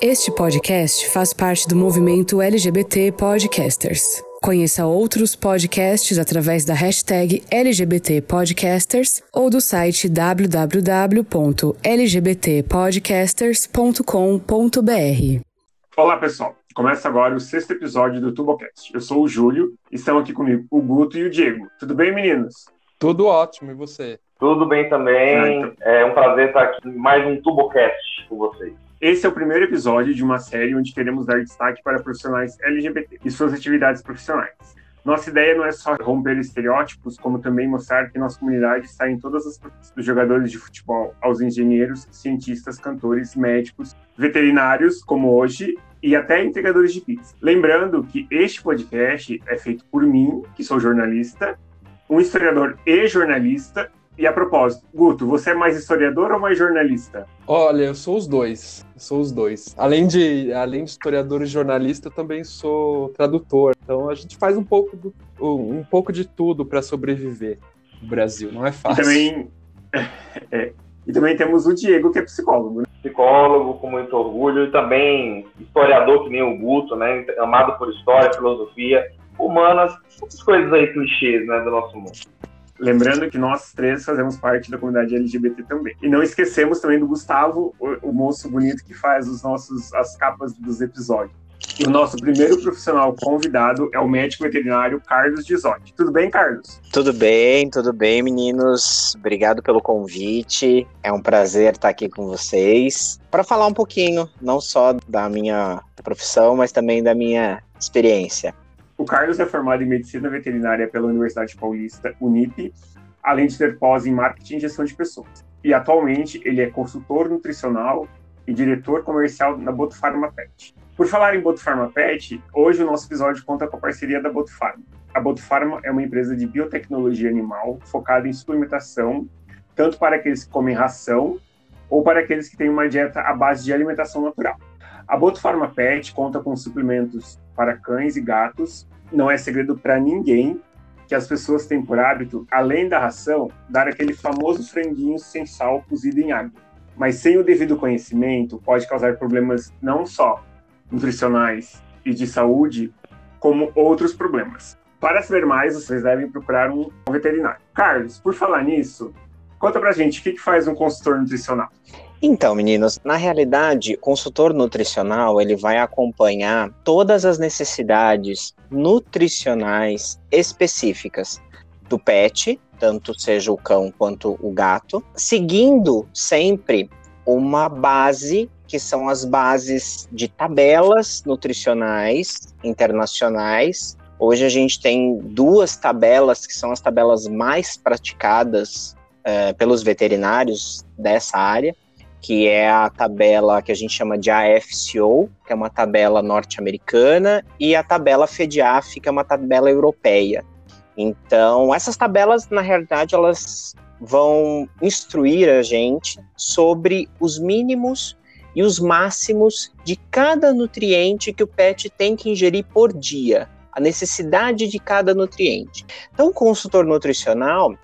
Este podcast faz parte do movimento LGBT Podcasters. Conheça outros podcasts através da hashtag LGBT Podcasters ou do site www.lgbtpodcasters.com.br. Olá, pessoal. Começa agora o sexto episódio do TuboCast. Eu sou o Júlio e estão aqui comigo o Guto e o Diego. Tudo bem, meninos? Tudo ótimo, e você? Tudo bem também. É um prazer estar aqui em mais um TuboCast com vocês. Esse é o primeiro episódio de uma série onde queremos dar destaque para profissionais LGBT e suas atividades profissionais. Nossa ideia não é só romper estereótipos, como também mostrar que nossa comunidade está em todas as profissões, dos jogadores de futebol aos engenheiros, cientistas, cantores, médicos, veterinários, como hoje, e até entregadores de pizza. Lembrando que este podcast é feito por mim, que sou jornalista, um historiador e jornalista, e a propósito, Guto, você é mais historiador ou mais jornalista? Olha, eu sou os dois. Sou os dois. Além de, além de historiador e jornalista, eu também sou tradutor. Então a gente faz um pouco, do, um pouco de tudo para sobreviver no Brasil. Não é fácil. E também, é, e também temos o Diego, que é psicólogo. Né? Psicólogo com muito orgulho e também historiador que nem o Guto, né? Amado por história, filosofia, humanas, essas coisas aí clichês, né, do nosso mundo. Lembrando que nós três fazemos parte da comunidade LGBT também. E não esquecemos também do Gustavo, o, o moço bonito que faz os nossos, as capas dos episódios. E o nosso primeiro profissional convidado é o médico veterinário Carlos Gisotti. Tudo bem, Carlos? Tudo bem, tudo bem, meninos. Obrigado pelo convite. É um prazer estar aqui com vocês para falar um pouquinho, não só da minha profissão, mas também da minha experiência. O Carlos é formado em Medicina Veterinária pela Universidade Paulista, Unip, além de ter pós em Marketing e Gestão de Pessoas. E atualmente ele é consultor nutricional e diretor comercial na Botufarma Pet. Por falar em Botufarma Pet, hoje o nosso episódio conta com a parceria da Botufarma. A Botufarma é uma empresa de biotecnologia animal focada em suplementação, tanto para aqueles que comem ração ou para aqueles que têm uma dieta à base de alimentação natural. A Botufarma Pet conta com suplementos para cães e gatos. Não é segredo para ninguém que as pessoas têm por hábito, além da ração, dar aquele famoso franguinho sem sal cozido em água. Mas sem o devido conhecimento, pode causar problemas não só nutricionais e de saúde, como outros problemas. Para saber mais, vocês devem procurar um veterinário. Carlos, por falar nisso, conta pra gente o que faz um consultor nutricional. Então, meninos, na realidade, o consultor nutricional ele vai acompanhar todas as necessidades nutricionais específicas do pet, tanto seja o cão quanto o gato, seguindo sempre uma base que são as bases de tabelas nutricionais internacionais. Hoje a gente tem duas tabelas que são as tabelas mais praticadas eh, pelos veterinários dessa área, que é a tabela que a gente chama de AFCO, que é uma tabela norte-americana, e a tabela FEDIAF, que é uma tabela europeia. Então, essas tabelas, na realidade, elas vão instruir a gente sobre os mínimos e os máximos de cada nutriente que o pet tem que ingerir por dia, a necessidade de cada nutriente. Então, o consultor nutricional,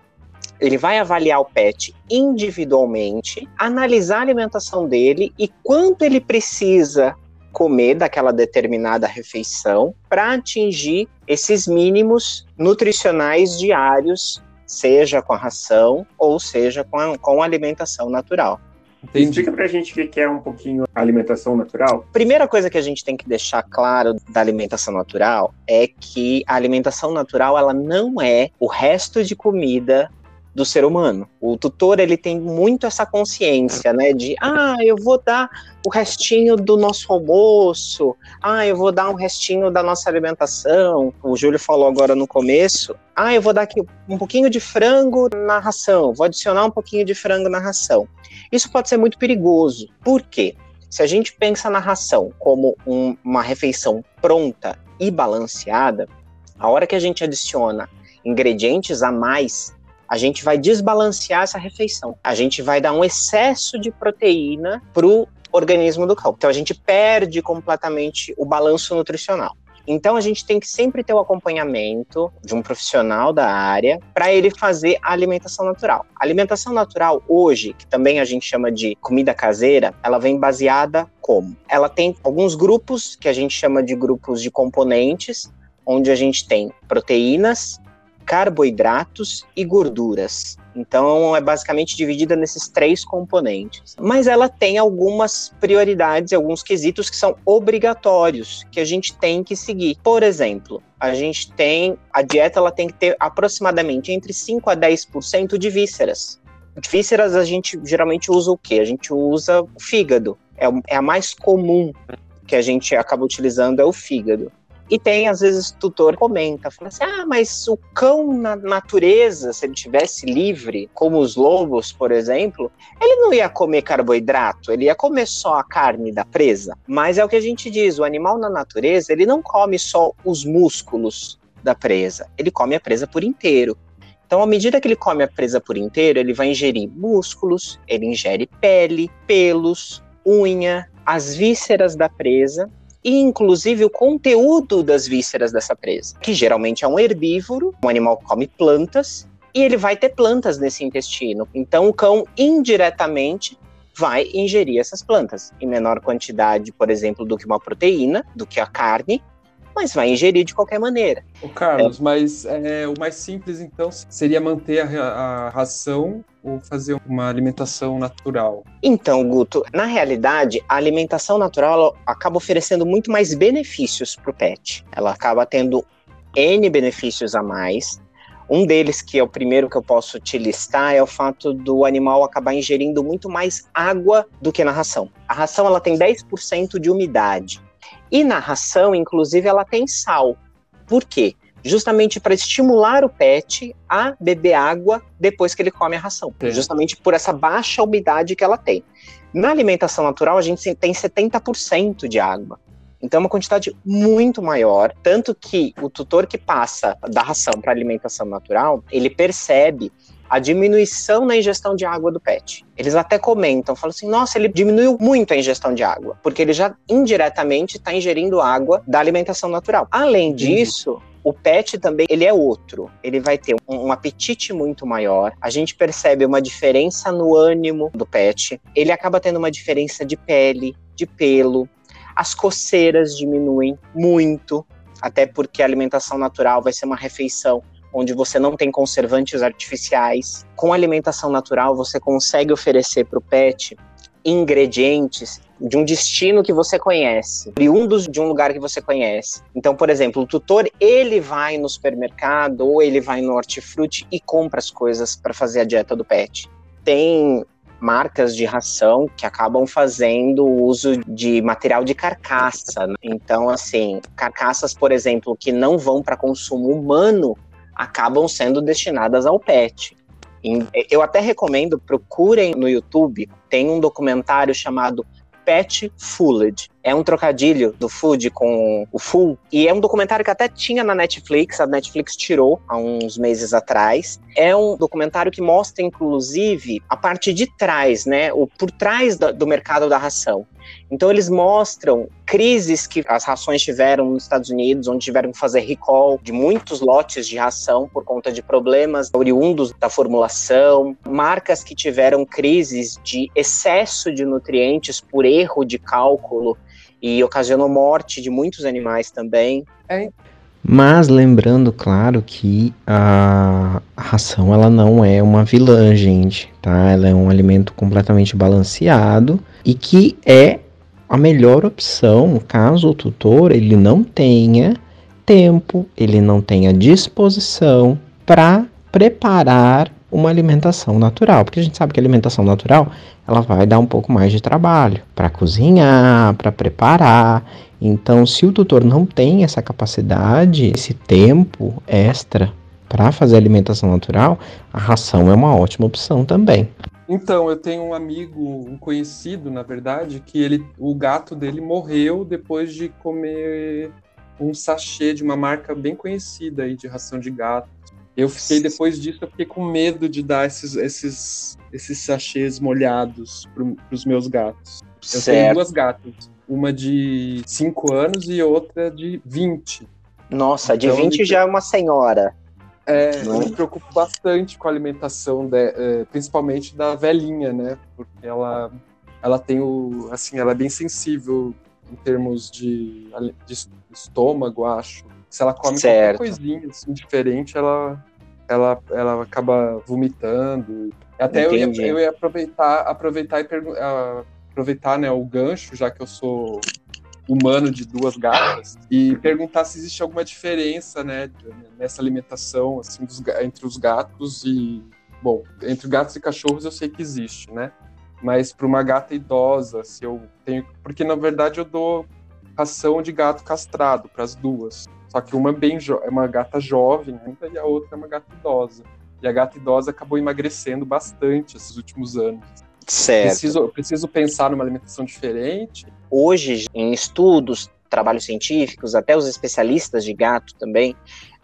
ele vai avaliar o pet individualmente, analisar a alimentação dele e quanto ele precisa comer daquela determinada refeição para atingir esses mínimos nutricionais diários, seja com a ração ou seja com a, com a alimentação natural. Entendi. Explica pra gente o que é um pouquinho a alimentação natural. Primeira coisa que a gente tem que deixar claro da alimentação natural é que a alimentação natural ela não é o resto de comida do ser humano. O tutor ele tem muito essa consciência, né, de ah, eu vou dar o restinho do nosso almoço, ah, eu vou dar um restinho da nossa alimentação. O Júlio falou agora no começo, ah, eu vou dar aqui um pouquinho de frango na ração, vou adicionar um pouquinho de frango na ração. Isso pode ser muito perigoso. Por quê? Se a gente pensa na ração como um, uma refeição pronta e balanceada, a hora que a gente adiciona ingredientes a mais a gente vai desbalancear essa refeição. A gente vai dar um excesso de proteína para o organismo do cão. Então a gente perde completamente o balanço nutricional. Então a gente tem que sempre ter o acompanhamento de um profissional da área para ele fazer a alimentação natural. A alimentação natural hoje, que também a gente chama de comida caseira, ela vem baseada como? Ela tem alguns grupos que a gente chama de grupos de componentes, onde a gente tem proteínas, carboidratos e gorduras. Então, é basicamente dividida nesses três componentes. Mas ela tem algumas prioridades, alguns quesitos que são obrigatórios, que a gente tem que seguir. Por exemplo, a gente tem a dieta ela tem que ter aproximadamente entre 5 a 10% de vísceras. De vísceras a gente geralmente usa o quê? A gente usa o fígado. É, é a mais comum que a gente acaba utilizando é o fígado. E tem, às vezes, o tutor comenta, fala assim: ah, mas o cão na natureza, se ele tivesse livre, como os lobos, por exemplo, ele não ia comer carboidrato, ele ia comer só a carne da presa. Mas é o que a gente diz: o animal na natureza, ele não come só os músculos da presa, ele come a presa por inteiro. Então, à medida que ele come a presa por inteiro, ele vai ingerir músculos, ele ingere pele, pelos, unha, as vísceras da presa e inclusive o conteúdo das vísceras dessa presa, que geralmente é um herbívoro, um animal que come plantas, e ele vai ter plantas nesse intestino. Então o cão indiretamente vai ingerir essas plantas em menor quantidade, por exemplo, do que uma proteína, do que a carne, mas vai ingerir de qualquer maneira. O Carlos, é. mas é, o mais simples então seria manter a, a, ração ou fazer uma alimentação natural? Então, Guto, na realidade, a alimentação natural acaba oferecendo muito mais benefícios para o pet. Ela acaba tendo N benefícios a mais. Um deles, que é o primeiro que eu posso te listar, é o fato do animal acabar ingerindo muito mais água do que na ração. A ração ela tem 10% de umidade. E na ração, inclusive, ela tem sal. Por quê? Justamente para estimular o pet a beber água depois que ele come a ração. É. Justamente por essa baixa umidade que ela tem. Na alimentação natural, a gente tem 70% de água. Então é uma quantidade muito maior, tanto que o tutor que passa da ração para alimentação natural, ele percebe a diminuição na ingestão de água do pet. Eles até comentam, falam assim: nossa, ele diminuiu muito a ingestão de água, porque ele já indiretamente está ingerindo água da alimentação natural. Além disso, o pet também ele é outro. Ele vai ter um, um, apetite muito maior. A gente percebe uma diferença no ânimo do pet. Ele acaba tendo uma diferença de pele, de pelo. As coceiras diminuem muito, até porque a alimentação natural vai ser uma refeição onde você não tem conservantes artificiais. Com alimentação natural, você consegue oferecer para o pet ingredientes de um destino que você conhece, oriundos de um lugar que você conhece. Então, por exemplo, o tutor, ele vai no supermercado ou ele vai no hortifruti e compra as coisas para fazer a dieta do pet. Tem marcas de ração que acabam fazendo uso de material de carcaça. Né? Então, assim, carcaças, por exemplo, que não vão para consumo humano, acabam sendo destinadas ao pet. Eu até recomendo, procurem no YouTube, tem um documentário chamado Pet Fooled. É um trocadilho do food com o full. E é um documentário que até tinha na Netflix, a Netflix tirou há uns meses atrás. É um documentário que mostra, inclusive, a parte de trás, né? O por trás do mercado da ração. Então eles mostram crises que as rações tiveram nos Estados Unidos, onde tiveram que fazer recall de muitos lotes de ração por conta de problemas oriundos da formulação, marcas que tiveram crises de excesso de nutrientes por erro de cálculo e ocasionou morte de muitos animais também. É. Mas lembrando, claro, que a ração ela não é uma vilã, gente, tá? Ela é um alimento completamente balanceado e que é a melhor opção caso o tutor ele não tenha tempo, ele não tenha disposição para preparar uma alimentação natural, porque a gente sabe que a alimentação natural ela vai dar um pouco mais de trabalho para cozinhar, para preparar. Então, se o tutor não tem essa capacidade, esse tempo extra para fazer alimentação natural, a ração é uma ótima opção também. Então, eu tenho um amigo, um conhecido, na verdade, que ele, o gato dele morreu depois de comer um sachê de uma marca bem conhecida aí de ração de gato. Eu fiquei depois disso, eu fiquei com medo de dar esses, esses, esses sachês molhados para os meus gatos. Eu certo. tenho duas gatas, uma de 5 anos e outra de 20. Nossa, de Então, 20 ele- já é uma senhora. É, Não. eu me preocupo bastante com a alimentação, de- eh, principalmente da velhinha, né? Porque ela, ela tem o, assim, ela é bem sensível em termos de, de es- estômago, acho. Se ela come Certo. qualquer coisinha assim, diferente, ela, ela, ela acaba vomitando. Até eu ia, eu ia aproveitar, aproveitar e aproveitar, né, o gancho, já que eu sou humano de duas gatas e perguntar se existe alguma diferença, né, nessa alimentação assim dos entre os gatos e bom, entre gatos e cachorros eu sei que existe, né? Mas para uma gata idosa, se eu tenho, porque na verdade eu dou ração de gato castrado para as duas. Só que uma bem jo- é uma gata jovem ainda e a outra é uma gata idosa. E a gata idosa acabou emagrecendo bastante esses últimos anos. Certo. Preciso, preciso pensar numa alimentação diferente. Hoje, em estudos, trabalhos científicos, até os especialistas de gato também,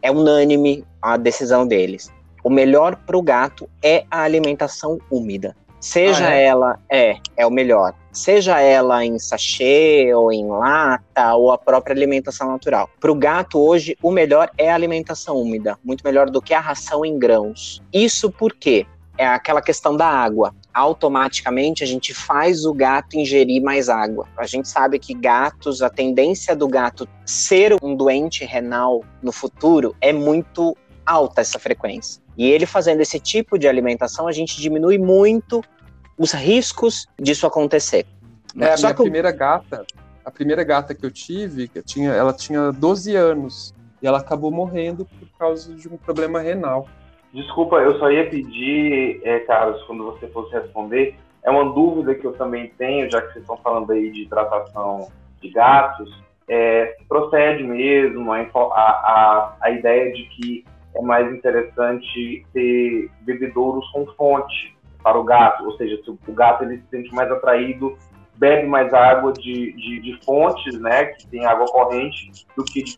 é unânime a decisão deles. O melhor para o gato é a alimentação úmida. Seja Ah, é? ela, é, é o melhor. Seja ela em sachê ou em lata ou a própria alimentação natural. Para o gato hoje, o melhor é a alimentação úmida, muito melhor do que a ração em grãos. Isso porque é aquela questão da água. Automaticamente a gente faz o gato ingerir mais água. A gente sabe que gatos, a tendência do gato ser um doente renal no futuro é muito alta essa frequência. E ele fazendo esse tipo de alimentação, a gente diminui muito os riscos disso acontecer. É, a Só minha que primeira gata, a primeira gata que eu tive, que eu tinha, ela tinha 12 anos e ela acabou morrendo por causa de um problema renal. Desculpa, eu só ia pedir, é, Carlos, quando você fosse responder, é uma dúvida que eu também tenho, já que vocês estão falando aí de tratação de gatos, é, procede mesmo a, a, a ideia de que é mais interessante ter bebedouros com fonte para o gato, ou seja, se o gato ele se sente mais atraído, bebe mais água de, de, de fontes, né, que tem água corrente, do que de.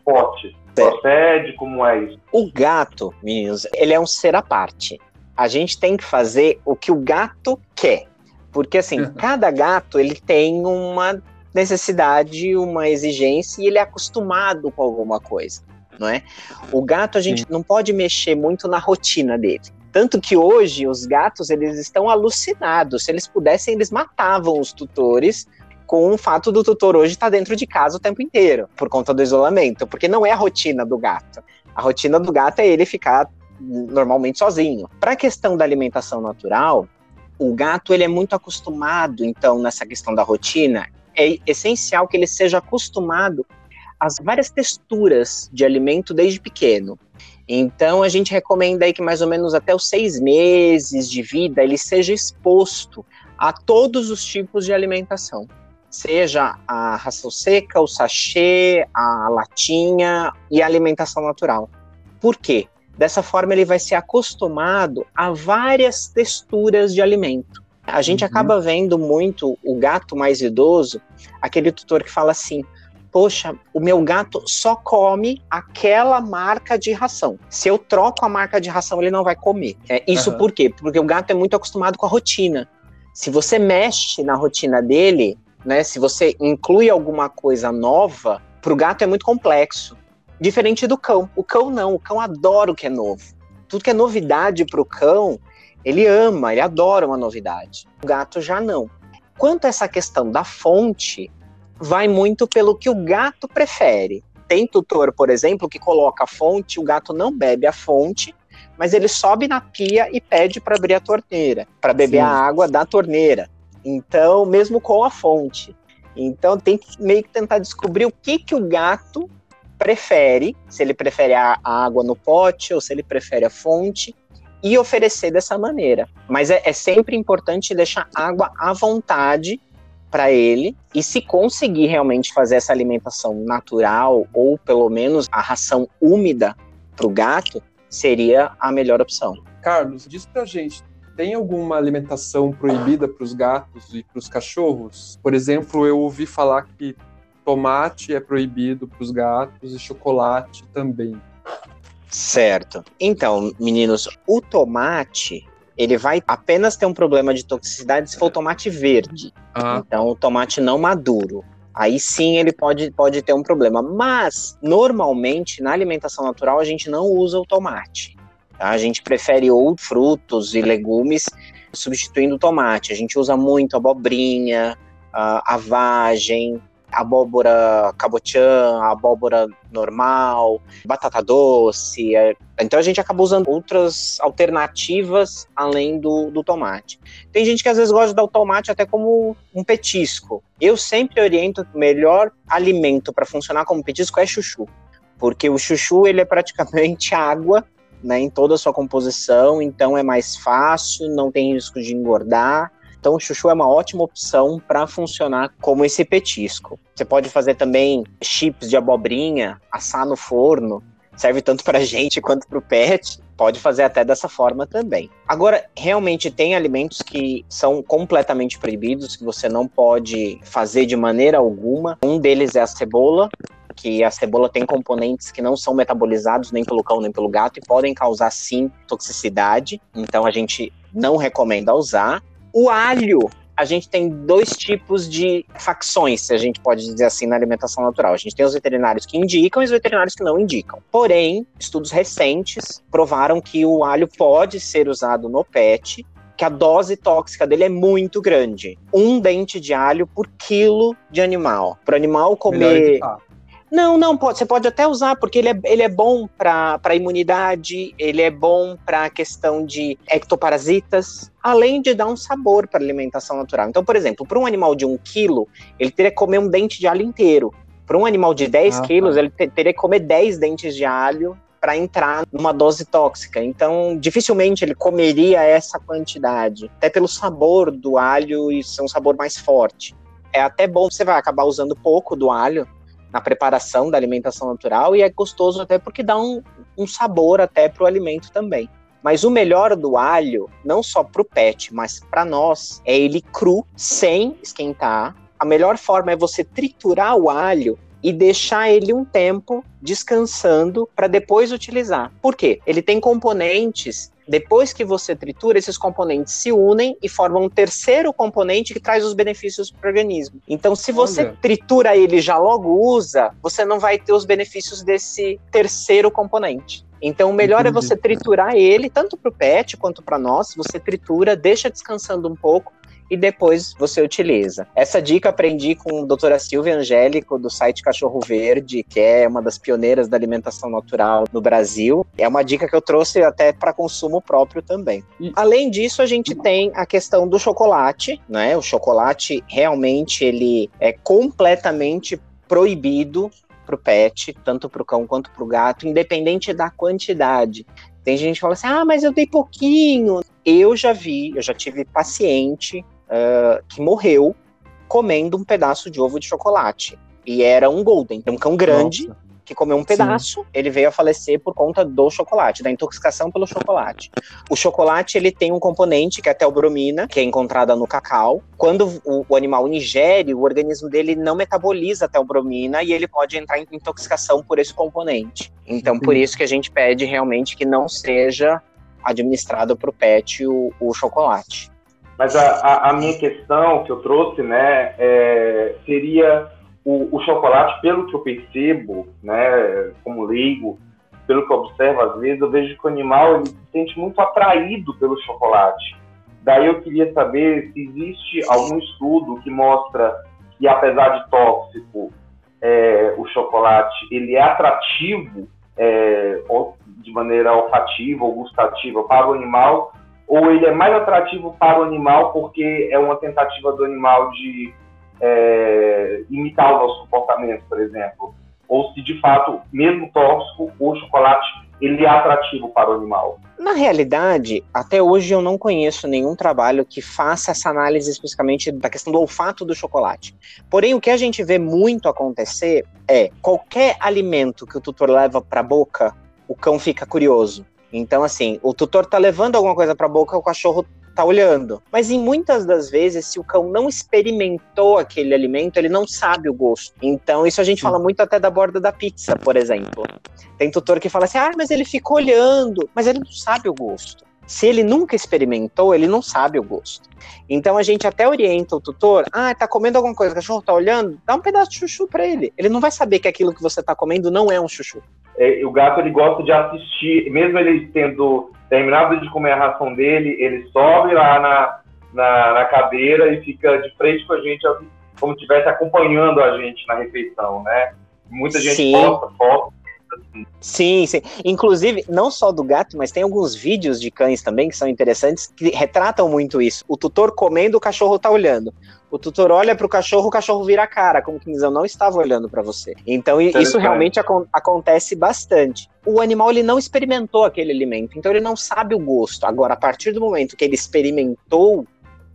Certo. Procede? Como é isso? O gato, meninos, ele é um ser à parte. A gente tem que fazer o que o gato quer. Porque, assim, cada gato, ele tem uma necessidade, uma exigência, e ele é acostumado com alguma coisa, não é? O gato, a gente não pode mexer muito na rotina dele. Tanto que hoje, os gatos, eles estão alucinados. Se eles pudessem, eles matavam os tutores com o fato do tutor hoje estar dentro de casa o tempo inteiro, por conta do isolamento, porque não é a rotina do gato. A rotina do gato é ele ficar normalmente sozinho. Para a questão da alimentação natural, o gato ele é muito acostumado, então, nessa questão da rotina, é essencial que ele seja acostumado às várias texturas de alimento desde pequeno. Então, a gente recomenda aí que mais ou menos até os seis meses de vida ele seja exposto a todos os tipos de alimentação seja a ração seca, o sachê, a latinha e a alimentação natural. Por quê? Dessa forma ele vai ser acostumado a várias texturas de alimento. A gente Uhum. acaba vendo muito o gato mais idoso, aquele tutor que fala assim: Poxa, o meu gato só come aquela marca de ração. Se eu troco a marca de ração, ele não vai comer. É, isso Aham. por quê? Porque o gato é muito acostumado com a rotina. Se você mexe na rotina dele, né? Se você inclui alguma coisa nova, para o gato é muito complexo. Diferente do cão. O cão não, o cão adora o que é novo. Tudo que é novidade para o cão, ele ama, ele adora uma novidade. O gato já não. Quanto a essa questão da fonte, vai muito pelo que o gato prefere. Tem tutor, por exemplo, que coloca a fonte, o gato não bebe a fonte, mas ele sobe na pia e pede para abrir a torneira, para beber Sim. a água da torneira. Então, mesmo com a fonte. Então, tem que meio que tentar descobrir o que, que o gato prefere, se ele prefere a, água no pote ou se ele prefere a fonte, e oferecer dessa maneira. Mas é, é sempre importante deixar água à vontade para ele, e se conseguir realmente fazer essa alimentação natural, ou pelo menos a ração úmida para o gato, seria a melhor opção. Carlos, diz pra gente, tem alguma alimentação proibida para os gatos e para os cachorros? Por exemplo, eu ouvi falar que tomate é proibido para os gatos e chocolate também. Certo. Então, meninos, o tomate ele vai apenas ter um problema de toxicidade se for o tomate verde. Ah, Então, o tomate não maduro. Aí sim ele pode, pode ter um problema. Mas, normalmente, na alimentação natural, a gente não usa o tomate. tá? A gente prefere outros frutos e legumes substituindo o tomate. A gente usa muito abobrinha, a, a vagem, abóbora cabotiã, abóbora normal, batata doce. é. Então a gente acaba usando outras alternativas além do, do tomate. Tem gente que às vezes gosta de dar o tomate até como um petisco. Eu sempre oriento que o melhor alimento para funcionar como petisco é chuchu. Porque o chuchu ele é praticamente água né, em toda a sua composição, então é mais fácil, não tem risco de engordar. Então, o chuchu é uma ótima opção para funcionar como esse petisco. Você pode fazer também chips de abobrinha, assar no forno. Serve tanto para gente quanto para o pet. Pode fazer até dessa forma também. Agora, realmente tem alimentos que são completamente proibidos, que você não pode fazer de maneira alguma. Um deles é a cebola, que a cebola tem componentes que não são metabolizados nem pelo cão nem pelo gato e podem causar sim toxicidade. Então a gente não recomenda usar. O alho, a gente tem dois tipos de facções, se a gente pode dizer assim, na alimentação natural. A gente tem os veterinários que indicam e os veterinários que não indicam. Porém, estudos recentes provaram que o alho pode ser usado no pet, que a dose tóxica dele é muito grande. Um dente de alho por quilo de animal. Para o animal comer. Não, não, pode, você pode até usar, porque ele é, ele é bom para imunidade, ele é bom para a questão de ectoparasitas, além de dar um sabor para alimentação natural. Então, por exemplo, para um animal de 1 quilo, ele teria que comer um dente de alho inteiro. Para um animal de 10 Ah, quilos, tá. ele te- teria que comer 10 dentes de alho para entrar numa dose tóxica. Então, dificilmente ele comeria essa quantidade, até pelo sabor do alho e ser um sabor mais forte. É até bom, você vai acabar usando pouco do alho, na preparação da alimentação natural e é gostoso até porque dá um, um sabor até para o alimento também. Mas o melhor do alho, não só para o pet, mas para nós, é ele cru, sem esquentar. A melhor forma é você triturar o alho e deixar ele um tempo descansando para depois utilizar. Por quê? Ele tem componentes. Depois que você tritura, esses componentes se unem e formam um terceiro componente que traz os benefícios para o organismo. Então, se você Olha. tritura ele e já logo usa, você não vai ter os benefícios desse terceiro componente. Então, o melhor é Entendi. você triturar ele, tanto para o pet quanto para nós. Você tritura, deixa descansando um pouco e depois você utiliza. Essa dica aprendi com a doutora Silvia Angélico, do site Cachorro Verde, que é uma das pioneiras da alimentação natural no Brasil. É uma dica que eu trouxe até para consumo próprio também. Além disso, a gente tem a questão do chocolate, né? O chocolate realmente ele é completamente proibido para o pet, tanto para o cão quanto para o gato, independente da quantidade. Tem gente que fala assim: ah, mas eu dei pouquinho. Eu já vi, eu já tive paciente ah, que morreu comendo um pedaço de ovo de chocolate. E era um Golden, um cão grande Nossa. que comeu um pedaço, ele veio a falecer por conta do chocolate, da intoxicação pelo chocolate. O chocolate ele tem um componente que é a teobromina, que é encontrada no cacau. Quando o, o animal ingere, o organismo dele não metaboliza a teobromina e ele pode entrar em intoxicação por esse componente. Então, por Entendi. isso que a gente pede realmente que não seja administrado para o pet o, o chocolate. Mas a, a, minha questão que eu trouxe, né, é, seria o, o chocolate, pelo que eu percebo, né, como leigo, pelo que eu observo às vezes, eu vejo que o animal ele se sente muito atraído pelo chocolate. Daí eu queria saber se existe algum estudo que mostra que, apesar de tóxico, é, o chocolate ele é atrativo é, de maneira olfativa ou gustativa para o animal, ou ele é mais atrativo para o animal porque é uma tentativa do animal de é, imitar o nosso comportamento, por exemplo, ou se de fato, mesmo tóxico, o chocolate ele é atrativo para o animal. Na realidade, até hoje eu não conheço nenhum trabalho que faça essa análise especificamente da questão do olfato do chocolate. Porém, o que a gente vê muito acontecer é qualquer alimento que o tutor leva para a boca, o cão fica curioso. Então, assim, o tutor tá levando alguma coisa para a boca, o cachorro tá olhando. Mas em muitas das vezes, se o cão não experimentou aquele alimento, ele não sabe o gosto. Então, isso a gente Sim. fala muito até da borda da pizza, por exemplo. Tem tutor que fala assim: ah, mas ele ficou olhando, mas ele não sabe o gosto. Se ele nunca experimentou, ele não sabe o gosto. Então a gente até orienta o tutor, ah, tá comendo alguma coisa, o cachorro tá olhando, dá um pedaço de chuchu para ele. Ele não vai saber que aquilo que você tá comendo não é um chuchu. É, o gato ele gosta de assistir, mesmo ele tendo terminado de comer a ração dele, ele sobe lá na, na, na cadeira e fica de frente com a gente, como se estivesse acompanhando a gente na refeição, né? Muita gente Sim. posta foto Assim. Sim, sim. Inclusive, não só do gato, mas tem alguns vídeos de cães também que são interessantes que retratam muito isso. O tutor comendo, o cachorro tá olhando. O tutor olha pro cachorro, o cachorro vira a cara, como que diz, eu não estava olhando para você. Então, isso realmente ac acontece bastante. O animal ele não experimentou aquele alimento, então ele não sabe o gosto. Agora, a partir do momento que ele experimentou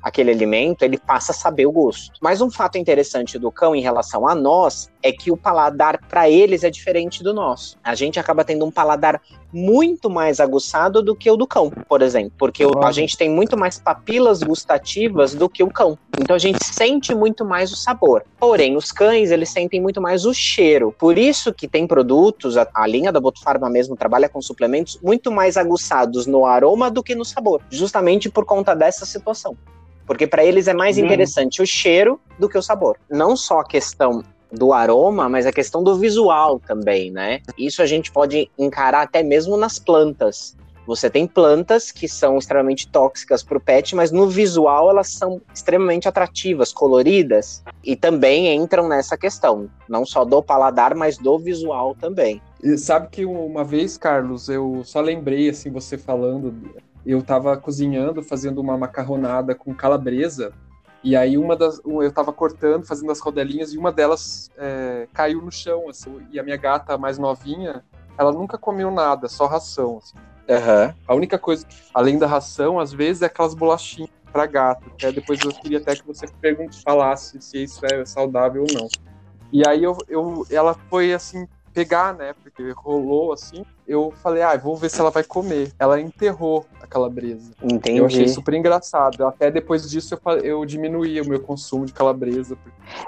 aquele alimento, ele passa a saber o gosto. Mas um fato interessante do cão em relação a nós é que o paladar para eles é diferente do nosso. A gente acaba tendo um paladar muito mais aguçado do que o do cão, por exemplo, porque a gente tem muito mais papilas gustativas do que o cão. Então a gente sente muito mais o sabor. Porém, os cães, eles sentem muito mais o cheiro. Por isso que tem produtos, a, a linha da Botufarma mesmo trabalha com suplementos muito mais aguçados no aroma do que no sabor, justamente por conta dessa situação. Porque para eles é mais uhum. interessante o cheiro do que o sabor. Não só a questão do aroma, mas a questão do visual também, né? Isso a gente pode encarar até mesmo nas plantas. Você tem plantas que são extremamente tóxicas para o pet, mas no visual elas são extremamente atrativas, coloridas, e também entram nessa questão, não só do paladar, mas do visual também. E sabe que uma vez, Carlos, eu só lembrei assim você falando eu estava cozinhando, fazendo uma macarronada com calabresa, e aí uma das. Eu estava cortando, fazendo as rodelinhas, e uma delas é, caiu no chão, assim, e a minha gata mais novinha, ela nunca comeu nada, só ração. Assim. Uhum. A única coisa, além da ração, às vezes é aquelas bolachinhas para gato. Que depois eu queria até que você pergunte, falasse se isso é saudável ou não. E aí eu, eu, ela foi assim pegar, né? Porque rolou assim. Eu falei, ah, vou ver se ela vai comer. Ela enterrou a calabresa. Entendi. Eu achei super engraçado. Até depois disso eu, eu diminuí o meu consumo de calabresa.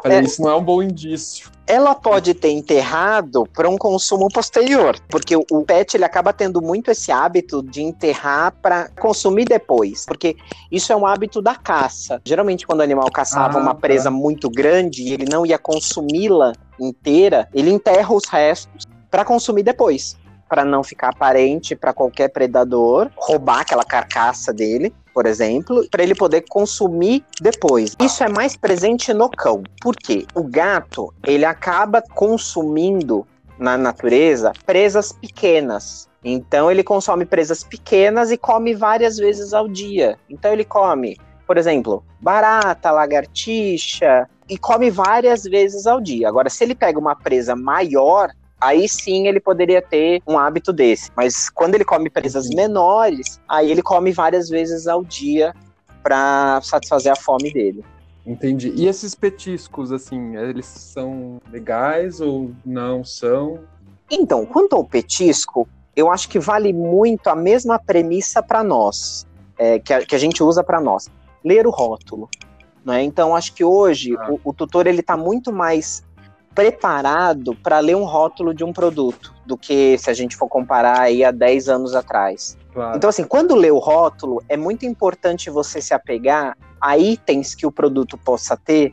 Falei, é... isso não é um bom indício. Ela pode ter enterrado para um consumo posterior, porque o pet ele acaba tendo muito esse hábito de enterrar para consumir depois, porque isso é um hábito da caça. Geralmente quando o animal caçava ah, uma presa tá. muito grande e ele não ia consumi-la inteira, ele enterra os restos para consumir depois, para não ficar aparente para qualquer predador roubar aquela carcaça dele, por exemplo, para ele poder consumir depois. Isso é mais presente no cão. Por quê? O gato, ele acaba consumindo na natureza presas pequenas. Então ele consome presas pequenas e come várias vezes ao dia. Então ele come, por exemplo, barata, lagartixa, e come várias vezes ao dia. Agora, se ele pega uma presa maior, aí sim ele poderia ter um hábito desse. Mas quando ele come presas menores, aí ele come várias vezes ao dia para satisfazer a fome dele. Entendi. E esses petiscos, assim, eles são legais ou não são? Então, quanto ao petisco, eu acho que vale muito a mesma premissa para nós, é, que, a, que a gente usa para nós. Ler o rótulo. Né? Então, acho que hoje ah. o, o, tutor ele está muito mais preparado para ler um rótulo de um produto do que se a gente for comparar aí a 10 anos atrás. Claro. Então, assim, quando lê o rótulo, é muito importante você se apegar a itens que o produto possa ter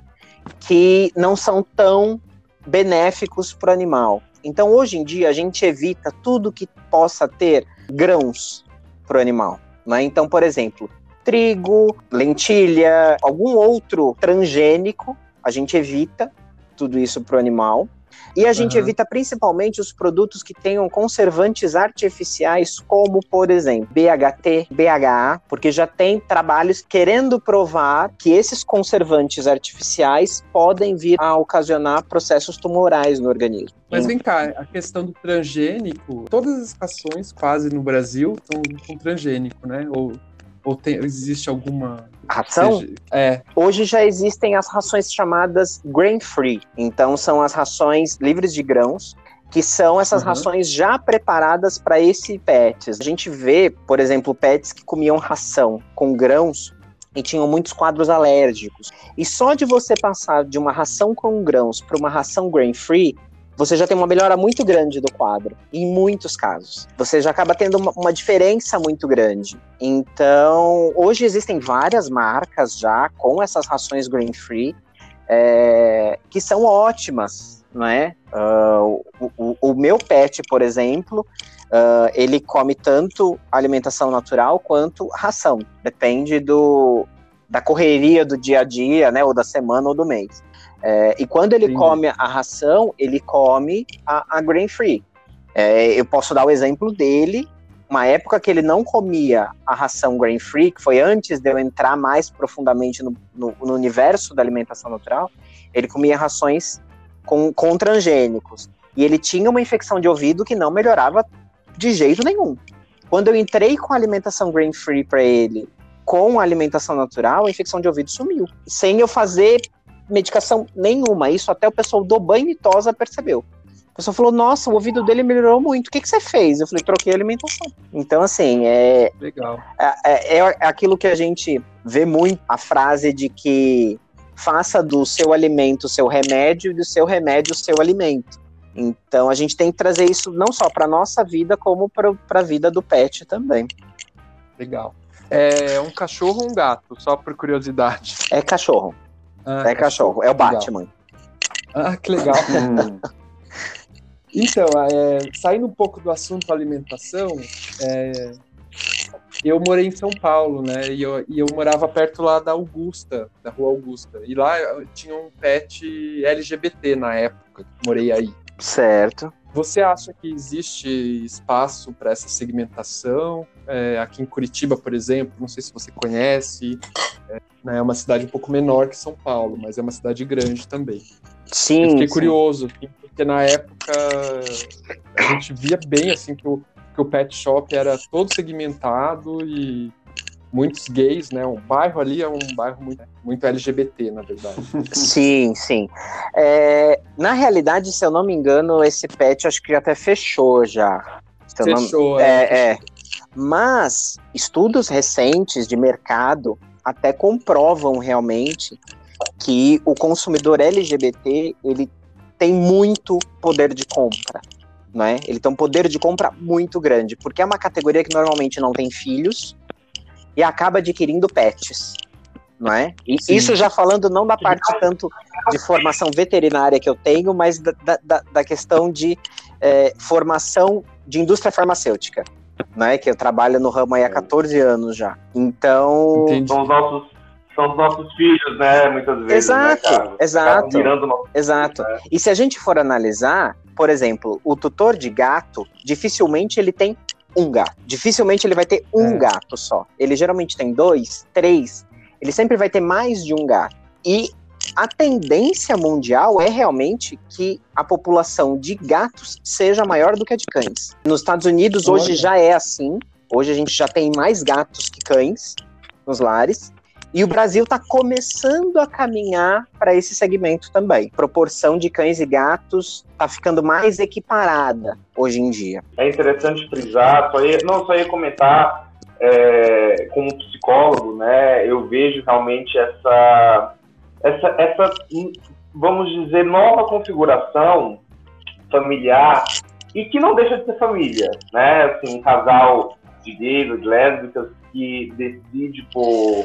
que não são tão benéficos para o animal. Então, hoje em dia, a gente evita tudo que possa ter grãos para o animal. Né? Então, por exemplo, trigo, lentilha, algum outro transgênico, a gente evita tudo isso para o animal. E a gente uhum. evita principalmente os produtos que tenham conservantes artificiais, como, por exemplo, BHT, BHA, porque já tem trabalhos querendo provar que esses conservantes artificiais podem vir a ocasionar processos tumorais no organismo. Mas vem cá, a questão do transgênico, todas as rações quase no Brasil estão com transgênico, né? Ou ou tem, existe alguma. Ração? Seja, é. Hoje já existem as rações chamadas grain free. Então são as rações livres de grãos, que são essas uhum. rações já preparadas para esse pets. A gente vê, por exemplo, pets que comiam ração com grãos e tinham muitos quadros alérgicos. E só de você passar de uma ração com grãos para uma ração grain free, você já tem uma melhora muito grande do quadro, em muitos casos. Você já acaba tendo uma, uma diferença muito grande. Então, hoje existem várias marcas já com essas rações grain-free é, que são ótimas, não é? Uh, o, o, o, meu pet, por exemplo, uh, ele come tanto alimentação natural quanto ração. Depende do, da correria do dia a dia, né? Ou da semana ou do mês. É, e quando ele Sim. come a ração, ele come a, a grain free. É, eu posso dar o exemplo dele. Uma época que ele não comia a ração grain free, que foi antes de eu entrar mais profundamente no, no, no universo da alimentação natural, ele comia rações com, com transgênicos. E ele tinha uma infecção de ouvido que não melhorava de jeito nenhum. Quando eu entrei com a alimentação grain free para ele, com a alimentação natural, a infecção de ouvido sumiu. Sem eu fazer medicação nenhuma. Isso até o pessoal do banho e tosa percebeu. A pessoa falou, nossa, o ouvido dele melhorou muito. O que, que você fez? Eu falei, troquei a alimentação. Então, assim, é. Legal. É, é, é aquilo que a gente vê muito, a frase de que faça do seu alimento o seu remédio e do seu remédio o seu alimento. Então a gente tem que trazer isso não só para nossa vida, como para a vida do pet também. Legal. É um cachorro ou um gato? Só por curiosidade. É cachorro. Ah, é cachorro, é o Batman. Legal. Ah, que legal. então, é, saindo um pouco do assunto alimentação, é, eu morei em São Paulo, né? E eu, e eu morava perto lá da Augusta, da Rua Augusta. E lá tinha um pet LGBT na época, morei aí. Certo. Você acha que existe espaço para essa segmentação? É, aqui em Curitiba, por exemplo, não sei se você conhece, é, né, é uma cidade um pouco menor que São Paulo, mas é uma cidade grande também. Sim. Eu fiquei sim. curioso, porque na época a gente via bem assim que o, que o pet shop era todo segmentado e muitos gays, né? O bairro ali é um bairro muito, muito LGBT, na verdade. Sim, sim. É, na realidade, se eu não me engano, esse pet acho que até fechou já. fechou, não... é, é, é. Mas estudos recentes de mercado até comprovam realmente que o consumidor LGBT ele tem muito poder de compra. Né? Ele tem um poder de compra muito grande, porque é uma categoria que normalmente não tem filhos, e acaba adquirindo pets, não é? E Sim. isso já falando não da parte tanto de formação veterinária que eu tenho, mas da, da, da questão de é, formação de indústria farmacêutica, né? Que eu trabalho no ramo aí há 14 anos já. Então. Entendi. São os nossos são os nossos filhos, né? Muitas vezes. Exato, né, exato. Exato. Filhos, né? E se a gente for analisar, por exemplo, o tutor de gato, dificilmente ele tem um gato. Dificilmente ele vai ter um é. gato só. Ele geralmente tem dois, três. Ele sempre vai ter mais de um gato. E a tendência mundial é realmente que a população de gatos seja maior do que a de cães. Nos Estados Unidos hoje Olha. já é assim. Hoje a gente já tem mais gatos que cães nos lares. E o Brasil está começando a caminhar para esse segmento também. Proporção de cães e gatos está ficando mais equiparada hoje em dia. É interessante frisar, só ia, não só ia comentar é, como psicólogo, né? Eu vejo realmente essa, essa, essa, vamos dizer, nova configuração familiar e que não deixa de ser família, né? Assim, um casal de gays ou de lésbicas que decide por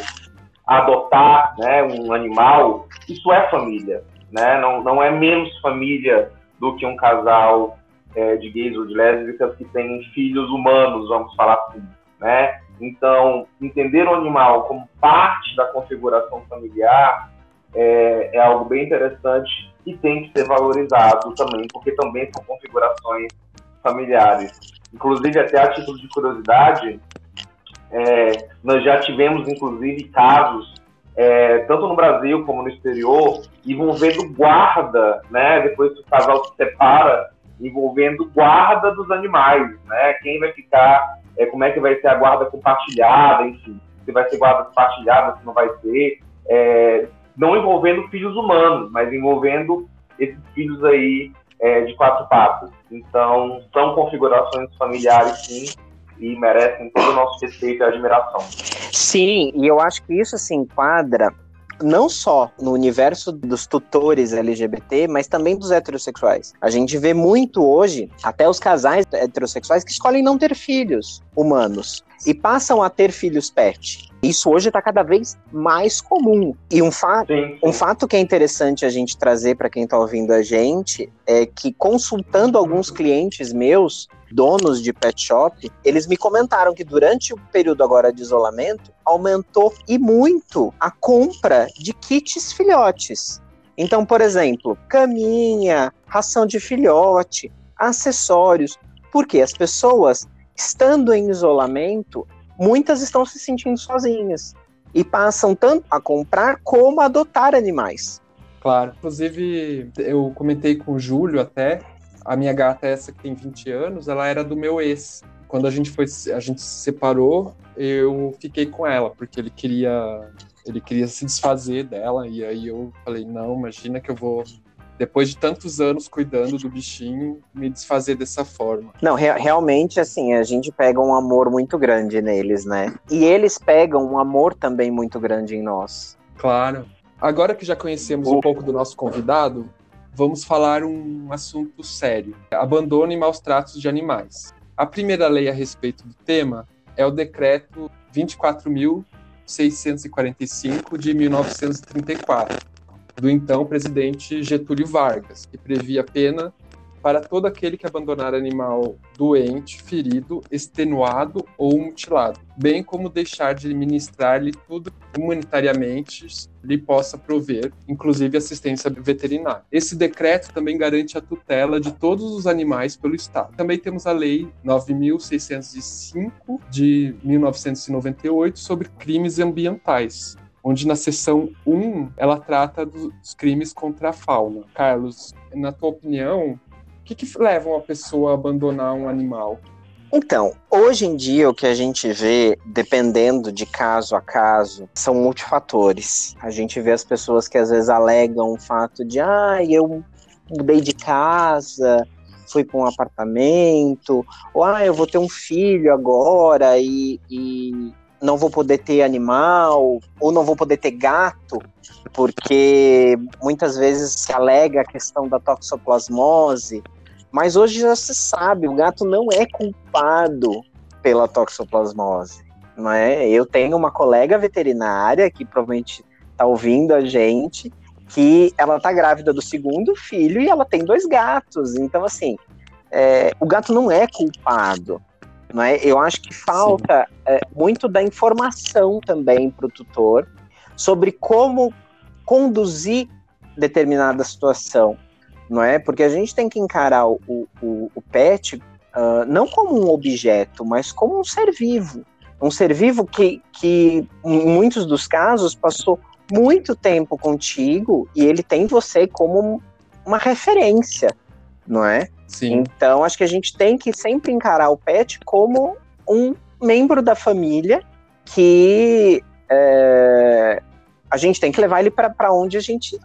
adotar né, um animal, isso é família, né? Não, não é menos família do que um casal é, de gays ou de lésbicas que tem filhos humanos, vamos falar assim, né? Então, entender o animal como parte da configuração familiar é, é algo bem interessante e tem que ser valorizado também, porque também são configurações familiares. Inclusive, até a título de curiosidade, é, nós já tivemos, inclusive, casos, é, tanto no Brasil como no exterior, envolvendo guarda, né? Depois que o casal se separa, envolvendo guarda dos animais, né? Quem vai ficar, é, como é que vai ser a guarda compartilhada, enfim, se vai ser guarda compartilhada, se não vai ser, é, não envolvendo filhos humanos, mas envolvendo esses filhos aí é, de quatro patas. Então, são configurações familiares, sim, e merecem todo o nosso respeito e admiração. Sim, e eu acho que isso se enquadra não só no universo dos tutores LGBT, mas também dos heterossexuais. A gente vê muito hoje, até os casais heterossexuais que escolhem não ter filhos humanos e passam a ter filhos pet. Isso hoje está cada vez mais comum. E um, fa sim, sim. um fato que é interessante a gente trazer para quem está ouvindo a gente é que, consultando alguns clientes meus, donos de pet shop, eles me comentaram que durante o período agora de isolamento, aumentou e muito a compra de kits filhotes. Então, por exemplo, caminha, ração de filhote, acessórios, porque as pessoas, estando em isolamento, muitas estão se sentindo sozinhas e passam tanto a comprar como a adotar animais. Claro. Inclusive, eu comentei com o Júlio até a minha gata, essa que tem 20 anos, ela era do meu ex. Quando a gente foi, a gente se separou, eu fiquei com ela, porque ele queria, ele queria se desfazer dela, e aí eu falei, não, imagina que eu vou depois de tantos anos cuidando do bichinho, me desfazer dessa forma. Não, re realmente, assim, a gente pega um amor muito grande neles, né? E eles pegam um amor também muito grande em nós. Claro. Agora que já conhecemos um pouco do nosso convidado, vamos falar um assunto sério: abandono e maus tratos de animais. A primeira lei a respeito do tema é o decreto 24.645 de 1934, do então presidente Getúlio Vargas, que previa pena para todo aquele que abandonar animal doente, ferido, extenuado ou mutilado, bem como deixar de ministrar-lhe tudo humanitariamente lhe possa prover, inclusive assistência veterinária. Esse decreto também garante a tutela de todos os animais pelo Estado. Também temos a Lei 9605 de 1998 sobre crimes ambientais, onde na seção 1 ela trata dos crimes contra a fauna. Carlos, na tua opinião, que, que leva uma pessoa a abandonar um animal? Então, hoje em dia o que a gente vê, dependendo de caso a caso, são multifatores. A gente vê as pessoas que às vezes alegam o fato de, ah, eu mudei de casa, fui para um apartamento, ou ah, eu vou ter um filho agora e, e não vou poder ter animal, ou não vou poder ter gato, porque muitas vezes se alega a questão da toxoplasmose, mas hoje já se sabe, o gato não é culpado pela toxoplasmose. Não é? Eu tenho uma colega veterinária que provavelmente está ouvindo a gente, que ela está grávida do segundo filho e ela tem dois gatos. Então, assim, é, o gato não é culpado. Não é? Eu acho que falta é, muito da informação também para o tutor sobre como conduzir determinada situação não é? Porque a gente tem que encarar o, o, o pet uh, não como um objeto, mas como um ser vivo. Um ser vivo que, que, em muitos dos casos, passou muito tempo contigo e ele tem você como uma referência, não é? Sim. Então, acho que a gente tem que sempre encarar o pet como um membro da família que é, a gente tem que levar ele para onde a gente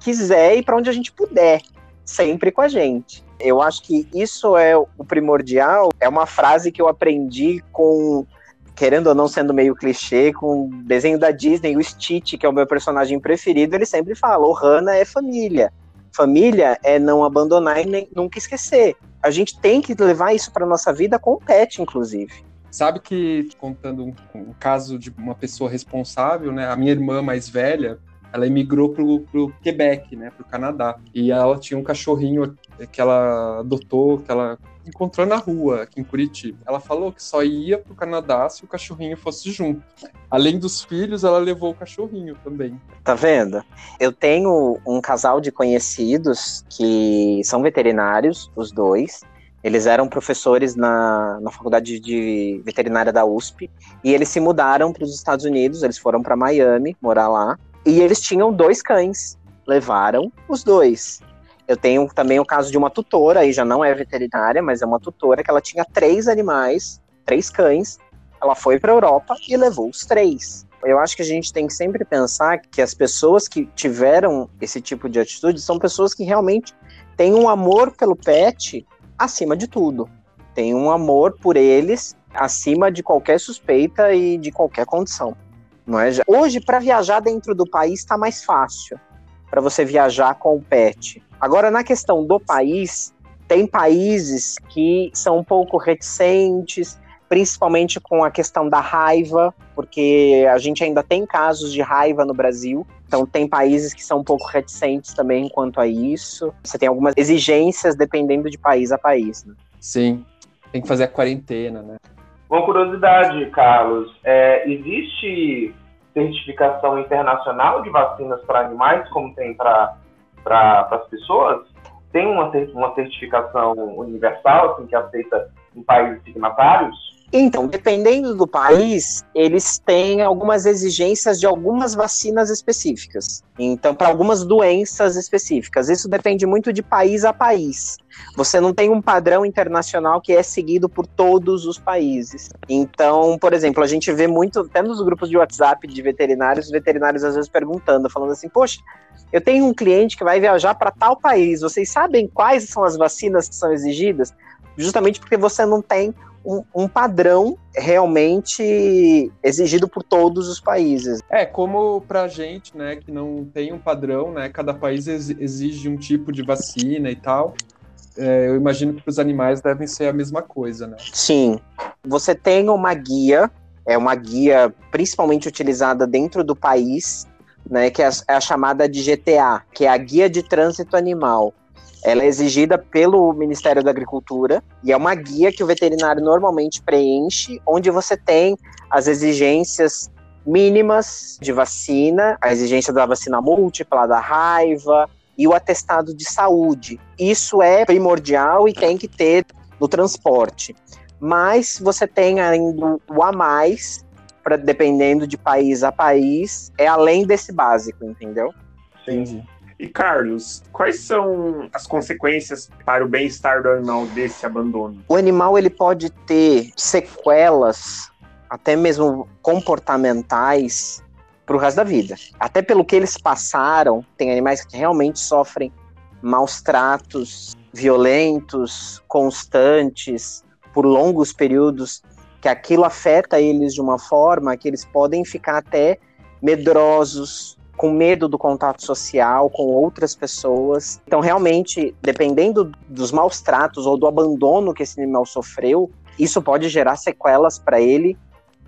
quiser e para onde a gente puder sempre com a gente. Eu acho que isso é o primordial. É uma frase que eu aprendi com, querendo ou não sendo meio clichê, com o desenho da Disney, o Stitch, que é o meu personagem preferido, ele sempre fala: o Hannah é família. Família é não abandonar e nem, nunca esquecer. A gente tem que levar isso para nossa vida com o pet, inclusive. Sabe que, contando um, um, caso de uma pessoa responsável, né? A minha irmã mais velha, ela emigrou pro, pro Quebec, né, pro Canadá. E ela tinha um cachorrinho que ela adotou, que ela encontrou na rua aqui em Curitiba. Ela falou que só ia pro Canadá se o cachorrinho fosse junto. Além dos filhos, ela levou o cachorrinho também. Tá vendo? Eu tenho um casal de conhecidos que são veterinários, os dois. Eles eram professores na, na faculdade de veterinária da USP e eles se mudaram para os Estados Unidos. Eles foram para Miami morar lá e eles tinham dois cães. Levaram os dois. Eu tenho também o caso de uma tutora, aí já não é veterinária, mas é uma tutora que ela tinha três animais, três cães. Ela foi para a Europa e levou os três. Eu acho que a gente tem que sempre pensar que as pessoas que tiveram esse tipo de atitude são pessoas que realmente têm um amor pelo pet acima de tudo. Tem um amor por eles acima de qualquer suspeita e de qualquer condição. Não é? Hoje, para viajar dentro do país, está mais fácil para você viajar com o pet. Agora, na questão do país, tem países que são um pouco reticentes, principalmente com a questão da raiva, porque a gente ainda tem casos de raiva no Brasil. Então, tem países que são um pouco reticentes também quanto a isso. Você tem algumas exigências dependendo de país a país. Né? Sim, tem que fazer a quarentena, né? Uma curiosidade, Carlos: é, existe certificação internacional de vacinas para animais, como tem para pra, as pessoas? Tem uma, uma certificação universal, assim, que é aceita em países signatários? Então, dependendo do país, eles têm algumas exigências de algumas vacinas específicas. Então, para algumas doenças específicas. Isso depende muito de país a país. Você não tem um padrão internacional que é seguido por todos os países. Então, por exemplo, a gente vê muito, até nos grupos de WhatsApp de veterinários, veterinários às vezes perguntando, falando assim: Poxa, eu tenho um cliente que vai viajar para tal país. Vocês sabem quais são as vacinas que são exigidas? Justamente porque você não tem um, um, padrão realmente exigido por todos os países. É, como pra gente, né, que não tem um padrão, né, cada país exige um tipo de vacina e tal, é, eu imagino que para os animais devem ser a mesma coisa, né? Sim. Você tem uma guia, é uma guia principalmente utilizada dentro do país, né, que é a, é a chamada de GTA, que é a Guia de Trânsito Animal. Ela é exigida pelo Ministério da Agricultura e é uma guia que o veterinário normalmente preenche, onde você tem as exigências mínimas de vacina, a exigência da vacina múltipla, da raiva e o atestado de saúde. Isso é primordial e tem que ter no transporte. Mas você tem ainda o a mais, pra, dependendo de país a país, é além desse básico, entendeu? Entendi. E Carlos, quais são as consequências para o bem-estar do animal desse abandono? O animal ele pode ter sequelas, até mesmo comportamentais, para o resto da vida. Até pelo que eles passaram, tem animais que realmente sofrem maus tratos violentos, constantes, por longos períodos, que aquilo afeta eles de uma forma que eles podem ficar até medrosos, com medo do contato social com outras pessoas. Então, realmente, dependendo dos maus tratos ou do abandono que esse animal sofreu, isso pode gerar sequelas para ele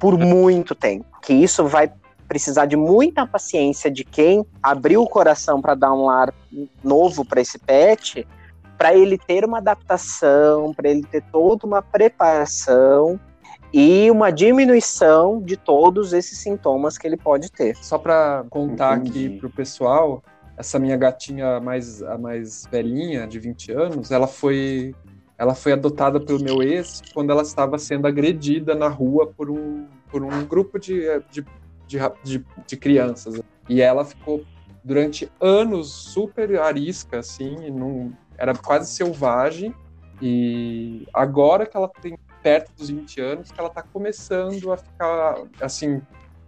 por muito tempo. Que isso vai precisar de muita paciência de quem abriu o coração para dar um lar novo para esse pet, para ele ter uma adaptação, para ele ter toda uma preparação e uma diminuição de todos esses sintomas que ele pode ter. Só para contar Entendi. aqui pro pessoal, essa minha gatinha mais a mais velhinha, de 20 anos, ela foi ela foi adotada pelo meu ex quando ela estava sendo agredida na rua por um, por um grupo de, de, de, de, de crianças. E ela ficou durante anos super arisca, assim, num, era quase selvagem. E agora que ela tem perto dos 20 anos que ela está começando a ficar, assim,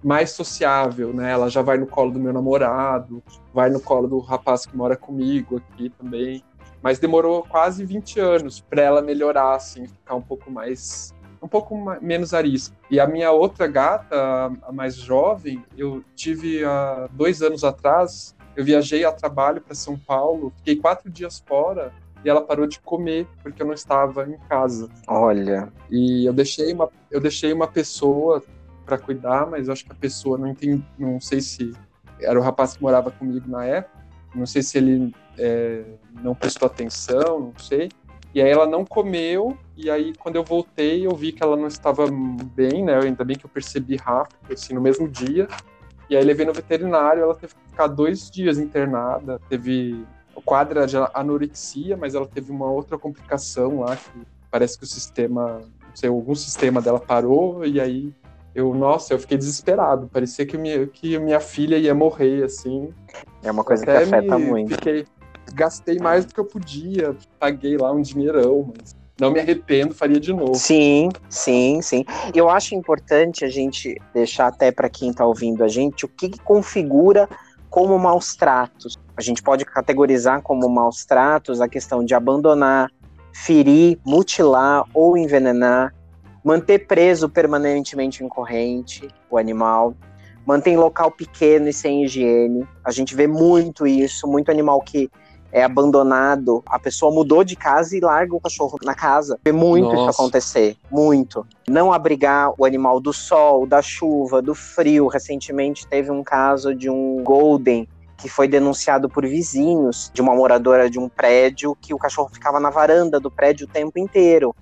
mais sociável, né? Ela já vai no colo do meu namorado, vai no colo do rapaz que mora comigo aqui também. Mas demorou quase 20 anos para ela melhorar, assim, ficar um pouco mais. um pouco menos arisco. E a minha outra gata, a mais jovem, eu tive há dois anos atrás, eu viajei a trabalho para São Paulo, fiquei quatro dias fora e ela parou de comer porque eu não estava em casa. Olha. E eu deixei uma, eu deixei uma pessoa para cuidar, mas eu acho que a pessoa não entendi, não sei se era o rapaz que morava comigo na época, não sei se ele é, não prestou atenção, não sei. E aí ela não comeu, e aí quando eu voltei eu vi que ela não estava bem, né? Ainda bem que eu percebi rápido, assim, no mesmo dia. E aí levei no veterinário, ela teve que ficar dois dias internada, teve quadra de anorexia, mas ela teve uma outra complicação lá, que parece que o sistema, não sei, algum sistema dela parou, e aí eu, nossa, eu fiquei desesperado. Parecia que minha, que minha filha ia morrer, assim. É uma coisa Até que afeta muito. Fiquei, gastei mais do que eu podia, paguei lá um dinheirão, mas não me arrependo, faria de novo. Sim, sim, sim. Eu acho importante a gente deixar até para quem está ouvindo a gente o que, que configura como maus tratos. A gente pode categorizar como maus tratos a questão de abandonar, ferir, mutilar ou envenenar, manter preso permanentemente em corrente o animal, mantém local pequeno e sem higiene. A gente vê muito isso, muito animal que é abandonado, a pessoa mudou de casa e larga o cachorro na casa. Vê muito Nossa. isso acontecer, muito. Não abrigar o animal do sol, da chuva, do frio. Recentemente teve um caso de um golden que foi denunciado por vizinhos de uma moradora de um prédio que o cachorro ficava na varanda do prédio o tempo inteiro.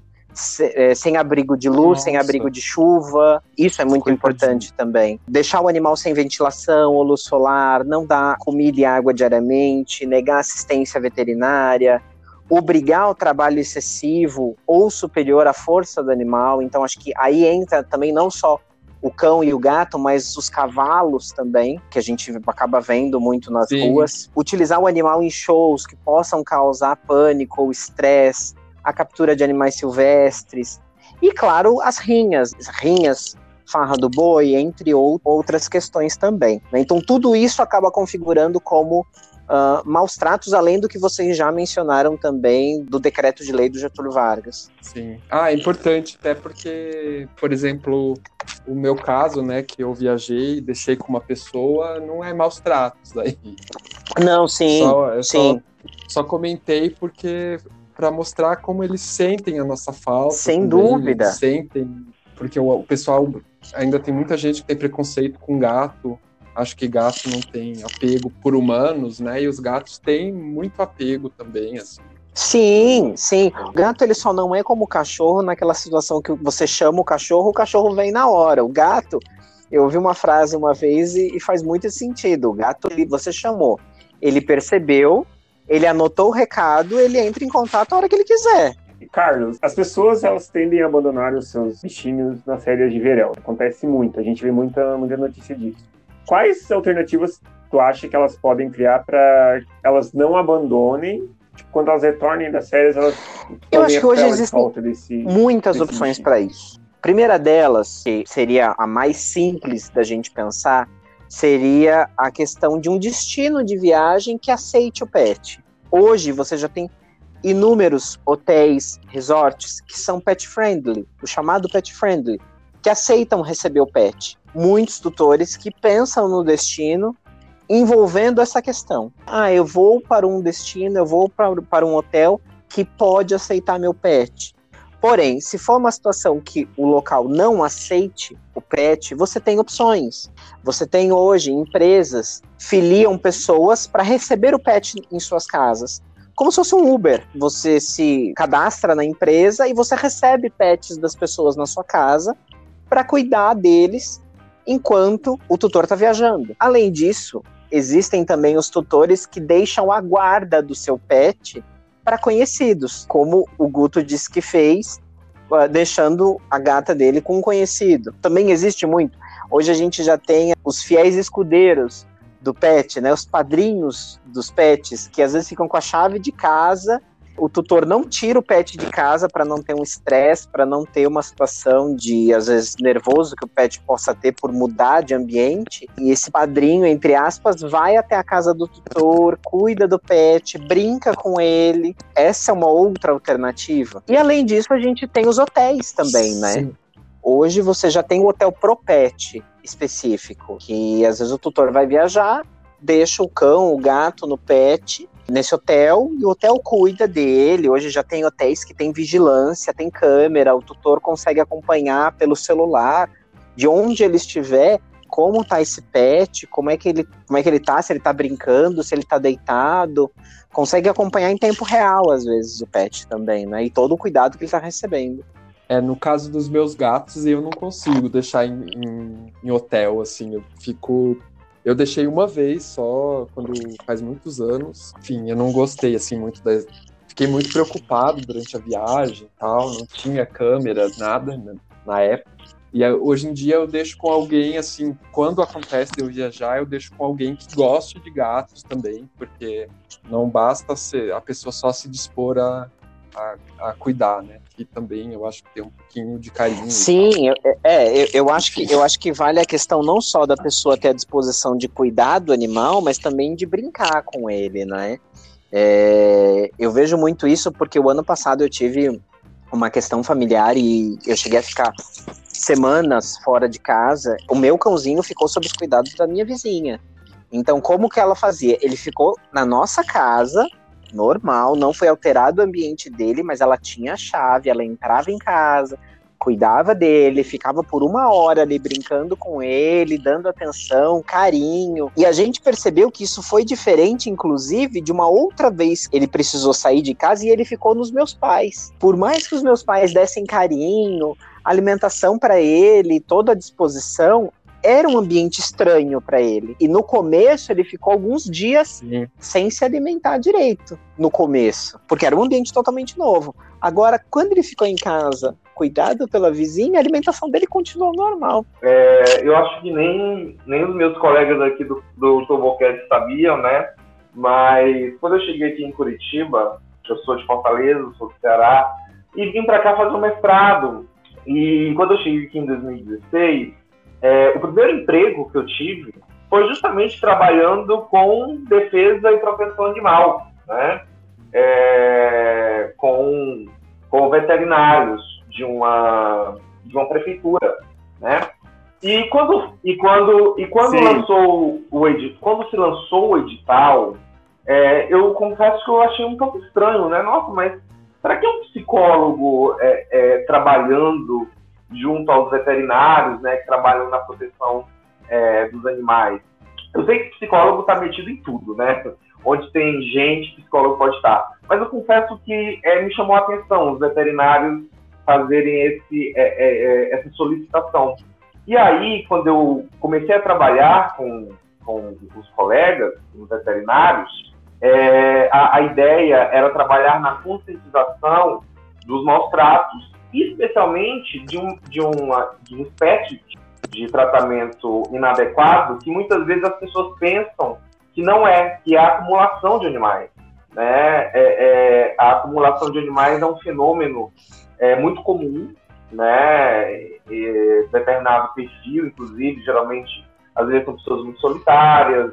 É, sem abrigo de luz, Nossa. sem abrigo de chuva. Isso é muito importante também. Deixar o animal sem ventilação ou luz solar, não dar comida e água diariamente, negar assistência veterinária, obrigar o trabalho excessivo ou superior à força do animal. Então, acho que aí entra também não só o cão e o gato, mas os cavalos também, que a gente acaba vendo muito nas Sim. ruas. Utilizar o animal em shows que possam causar pânico ou estresse a captura de animais silvestres e, claro, as rinhas, as rinhas farra do boi, entre outras questões também. Né? Então, tudo isso acaba configurando como uh, maus tratos, além do que vocês já mencionaram também do decreto de lei do Getúlio Vargas. Sim. Ah, é importante, até porque, por exemplo, o meu caso, né, que eu viajei e deixei com uma pessoa, não é maus tratos daí. Não, sim, só, sim. Só, só comentei porque para mostrar como eles sentem a nossa falta. Sem dúvida. Sentem, porque o, o, pessoal ainda tem muita gente que tem preconceito com gato. Acho que gato não tem apego por humanos, né? E os gatos têm muito apego também, assim. Sim, sim. O gato ele só não é como o cachorro naquela situação que você chama o cachorro, o cachorro vem na hora. O gato, eu ouvi uma frase uma vez e, e faz muito sentido. O gato, ele, você chamou, ele percebeu, ele anotou o recado, ele entra em contato a hora que ele quiser. Carlos, as pessoas elas tendem a abandonar os seus bichinhos nas férias de verão. Acontece muito, a gente vê muita, muita notícia disso. Quais alternativas tu acha que elas podem criar para elas não abandonem? Tipo, quando elas retornem das férias, elas Eu acho que hoje existem desse, muitas desse opções para isso. primeira delas, que seria a mais simples da gente pensar, seria a questão de um destino de viagem que aceite o pet. Hoje você já tem inúmeros hotéis, resorts que são pet friendly, o chamado pet friendly, que aceitam receber o pet. Muitos tutores que pensam no destino envolvendo essa questão. Ah, eu vou para um destino, eu vou para, para um hotel que pode aceitar meu pet. Porém, se for uma situação que o local não aceite o pet, você tem opções. Você tem hoje empresas filiam pessoas para receber o pet em suas casas. Como se fosse um Uber. Você se cadastra na empresa e você recebe pets das pessoas na sua casa para cuidar deles enquanto o tutor está viajando. Além disso, existem também os tutores que deixam a guarda do seu pet para conhecidos, como o Guto disse que fez, ah, deixando a gata dele com um conhecido. Também existe muito. Hoje a gente já tem os fiéis escudeiros do pet, né? Os padrinhos dos pets, que às vezes ficam com a chave de casa o tutor não tira o pet de casa para não ter um estresse, para não ter uma situação de, às vezes, nervoso que o pet possa ter por mudar de ambiente. E esse padrinho, entre aspas, vai até a casa do tutor, cuida do pet, brinca com ele. Essa é uma outra alternativa. E além disso, a gente tem os hotéis também, né? Sim. Hoje você já tem o hotel pro pet específico, que às vezes o tutor vai viajar, deixa o cão, o gato no pet nesse hotel e o hotel cuida dele. Hoje já tem hotéis que tem vigilância, tem câmera, o tutor consegue acompanhar pelo celular de onde ele estiver, como tá esse pet, como é que ele, como é que ele tá, se ele tá brincando, se ele tá deitado, consegue acompanhar em tempo real às vezes o pet também, né? E todo o cuidado que ele tá recebendo. É, no caso dos meus gatos, eu não consigo deixar em, em, em hotel, assim, eu fico eu deixei uma vez só, quando faz muitos anos. Enfim, eu não gostei, assim, muito da... Fiquei muito preocupado durante a viagem e tal, não tinha câmera, nada né, na época. E hoje em dia eu deixo com alguém, assim, quando acontece de eu viajar, eu deixo com alguém que goste de gatos também, porque não basta ser, a pessoa só se dispor a, a, a, cuidar, né? E também eu acho que tem um pouquinho de carinho. Sim, eu, é, eu, eu, acho que, eu acho que vale a questão não só da pessoa ter a disposição de cuidar do animal, mas também de brincar com ele, né? É, eu vejo muito isso porque o ano passado eu tive uma questão familiar e eu cheguei a ficar semanas fora de casa, o meu cãozinho ficou sob os cuidados da minha vizinha. Então, como que ela fazia? Ele ficou na nossa casa, normal, não foi alterado o ambiente dele, mas ela tinha a chave, ela entrava em casa, cuidava dele, ficava por uma hora ali brincando com ele, dando atenção, carinho. E a gente percebeu que isso foi diferente, inclusive, de uma outra vez ele precisou sair de casa e ele ficou nos meus pais. Por mais que os meus pais dessem carinho, alimentação para ele, toda a disposição, era um ambiente estranho para ele. E no começo ele ficou alguns dias Sim. sem se alimentar direito. No começo, porque era um ambiente totalmente novo. Agora, quando ele ficou em casa, cuidado pela vizinha, a alimentação dele continuou normal. É, eu acho que nem, nem os meus colegas aqui do, do Tobocast sabiam, né? Mas quando eu cheguei aqui em Curitiba, eu sou de Fortaleza, sou do Ceará, e vim para cá fazer um mestrado. E quando eu cheguei aqui em 2016, é, o primeiro emprego que eu tive foi justamente trabalhando com defesa e proteção animal, né? É, com, com veterinários de uma, de uma prefeitura, né? E quando, e quando, e quando, lançou o edit, quando se lançou o edital, é, eu confesso que eu achei um pouco estranho, né? Nossa, mas será que é um psicólogo é, é, trabalhando junto aos veterinários, né, que trabalham na proteção é, dos animais. Eu sei que psicólogo está metido em tudo, né? Onde tem gente, psicólogo pode estar. Mas eu confesso que é, me chamou a atenção os veterinários fazerem esse, é, é, é essa solicitação. E aí, quando eu comecei a trabalhar com, com os colegas, os veterinários, é, a, a ideia era trabalhar na conscientização dos maus tratos especialmente de, um, de, uma, de uma espécie de tratamento inadequado que muitas vezes as pessoas pensam que não é, que é a acumulação de animais. Né? É, é, a acumulação de animais é um fenômeno é, muito comum, né? E, determinado perfil, inclusive, geralmente, às vezes são pessoas muito solitárias,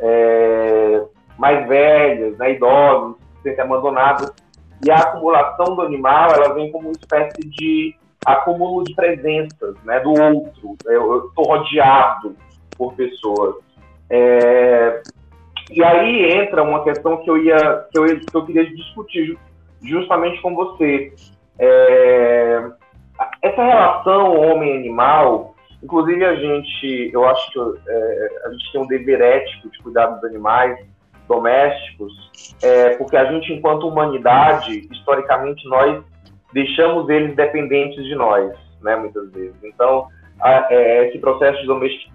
é, mais velhas, né? idosos, se sentem abandonadas e a acumulação do animal, ela vem como uma espécie de acúmulo de presenças, né, do outro. Eu estou rodeado por pessoas. É... E aí entra uma questão que eu ia, que eu, que eu queria discutir justamente com você. É... Essa relação homem-animal, inclusive a gente, eu acho que é, a gente tem um dever ético de cuidar dos animais, domésticos, é, porque a gente, enquanto humanidade, historicamente, nós deixamos eles dependentes de nós, né, muitas vezes. Então, a, é, esse processo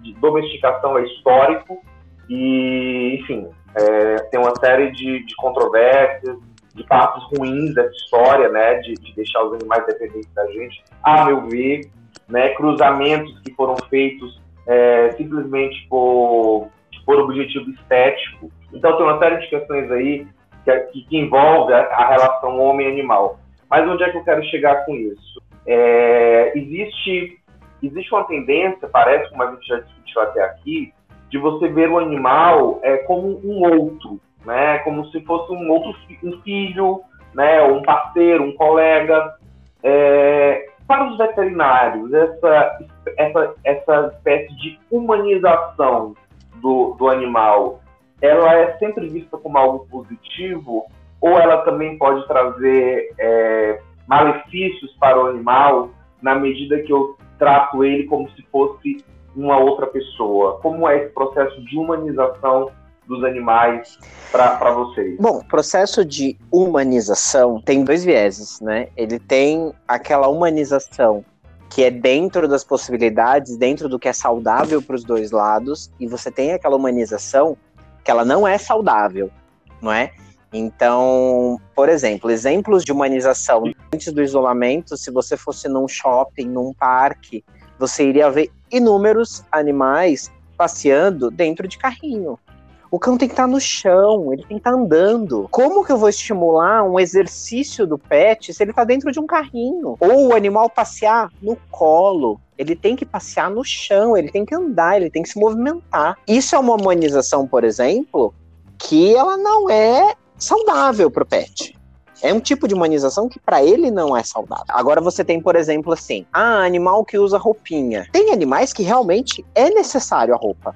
de domesticação é histórico e, enfim, é, tem uma série de, de, controvérsias, de partes ruins dessa história, né, de, de deixar os animais dependentes da gente, a meu ver, né, cruzamentos que foram feitos é, simplesmente por, por objetivo estético, então tem uma série de questões aí que, que envolve a, a relação homem-animal. Mas onde é que eu quero chegar com isso? É, existe, existe uma tendência, parece, como a gente já discutiu até aqui, de você ver o animal é, como um outro, né? como se fosse um outro um filho, né? um parceiro, um colega. É, para os veterinários, essa, essa, essa espécie de humanização do, do animal ela é sempre vista como algo positivo ou ela também pode trazer é, malefícios para o animal na medida que eu trato ele como se fosse uma outra pessoa? Como é esse processo de humanização dos animais para vocês? Bom, o processo de humanização tem dois vieses, né? Ele tem aquela humanização que é dentro das possibilidades, dentro do que é saudável para os dois lados, e você tem aquela humanização que ela não é saudável, não é? Então, por exemplo, exemplos de humanização antes do isolamento, se você fosse num shopping, num parque, você iria ver inúmeros animais passeando dentro de carrinho. O cão tem que estar no chão, ele tem que estar andando. Como que eu vou estimular um exercício do pet se ele está dentro de um carrinho? Ou o animal passear no colo? Ele tem que passear no chão, ele tem que andar, ele tem que se movimentar. Isso é uma humanização, por exemplo, que ela não é saudável para o pet. É um tipo de humanização que para ele não é saudável. Agora você tem, por exemplo, assim, ah, animal que usa roupinha. Tem animais que realmente é necessário a roupa.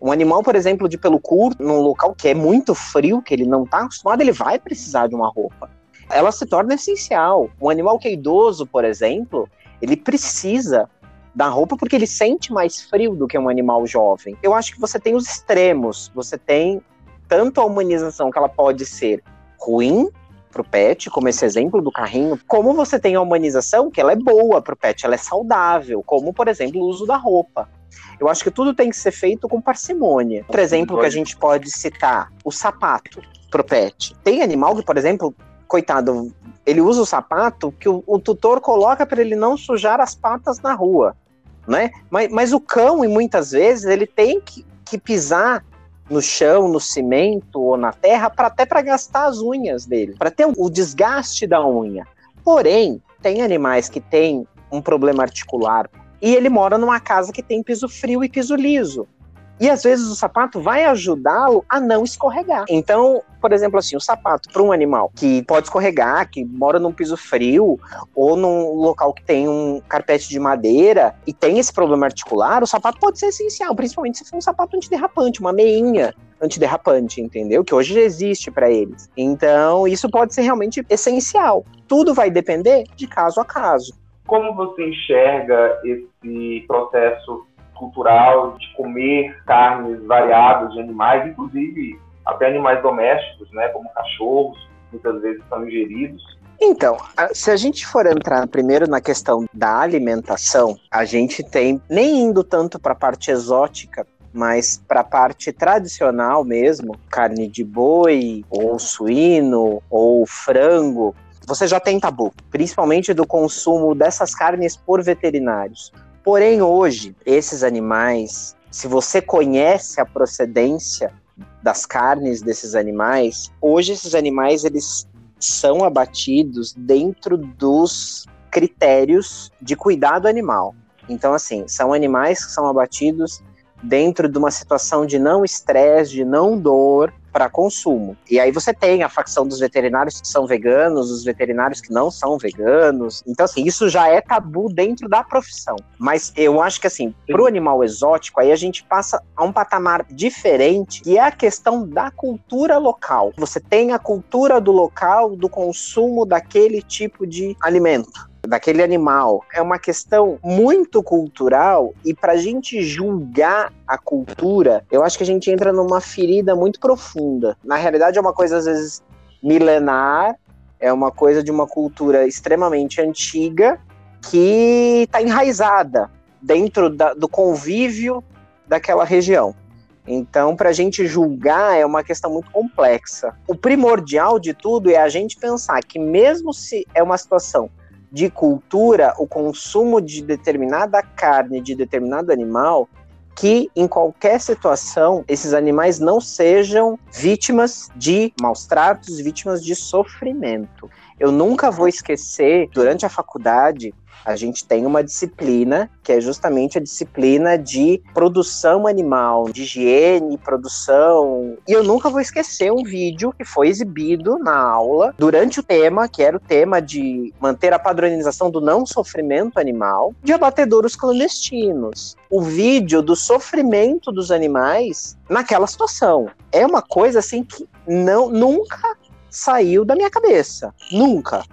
Um animal, por exemplo, de pelo curto, num local que é muito frio, que ele não está acostumado, ele vai precisar de uma roupa. Ela se torna essencial. Um animal que é idoso, por exemplo, ele precisa da roupa porque ele sente mais frio do que um animal jovem. Eu acho que você tem os extremos. Você tem tanto a humanização que ela pode ser ruim pro pet, como esse exemplo do carrinho, como você tem a humanização que ela é boa pro pet, ela é saudável, como por exemplo o uso da roupa. Eu acho que tudo tem que ser feito com parcimônia. Por exemplo, que a gente pode citar o sapato pro pet. Tem animal que, por exemplo, coitado, ele usa o sapato que o, o tutor coloca para ele não sujar as patas na rua, né? Mas, mas o cão, e muitas vezes, ele tem que, que pisar no chão, no cimento ou na terra, para até para gastar as unhas dele, para ter o desgaste da unha. Porém, tem animais que têm um problema articular e ele mora numa casa que tem piso frio e piso liso. E às vezes o sapato vai ajudá-lo a não escorregar. Então, por exemplo, assim, o sapato para um animal que pode escorregar, que mora num piso frio ou num local que tem um carpete de madeira e tem esse problema articular, o sapato pode ser essencial, principalmente se for um sapato antiderrapante, uma meinha antiderrapante, entendeu? Que hoje existe para eles. Então, isso pode ser realmente essencial. Tudo vai depender de caso a caso. Como você enxerga esse processo cultural de comer carnes variadas de animais, inclusive até animais domésticos, né, como cachorros, muitas vezes são ingeridos. Então, se a gente for entrar primeiro na questão da alimentação, a gente tem, nem indo tanto para a parte exótica, mas para a parte tradicional mesmo, carne de boi, ou suíno, ou frango, você já tem tabu, principalmente do consumo dessas carnes por veterinários. Porém, hoje, esses animais, se você conhece a procedência das carnes desses animais, hoje esses animais eles são abatidos dentro dos critérios de cuidado animal. Então, assim, são animais que são abatidos dentro de uma situação de não estresse, de não dor, para consumo. E aí você tem a facção dos veterinários que são veganos, os veterinários que não são veganos. Então, assim, isso já é tabu dentro da profissão. Mas eu acho que, assim, para o animal exótico, aí a gente passa a um patamar diferente, que é a questão da cultura local. Você tem a cultura do local, do consumo daquele tipo de alimento daquele animal. É uma questão muito cultural e para a gente julgar a cultura, eu acho que a gente entra numa ferida muito profunda. Na realidade, é uma coisa às vezes milenar, é uma coisa de uma cultura extremamente antiga que está enraizada dentro da, do convívio daquela região. Então, para a gente julgar é uma questão muito complexa. O primordial de tudo é a gente pensar que, mesmo se é uma situação de cultura, o consumo de determinada carne, de determinado animal, que em qualquer situação esses animais não sejam vítimas de maus tratos, vítimas de sofrimento. Eu nunca vou esquecer, durante a faculdade, a gente tem uma disciplina que é justamente a disciplina de produção animal, de higiene, produção. E eu nunca vou esquecer um vídeo que foi exibido na aula durante o tema, que era o tema de manter a padronização do não sofrimento animal, de abatedouros clandestinos. O vídeo do sofrimento dos animais naquela situação. É uma coisa assim que não nunca saiu da minha cabeça. Nunca.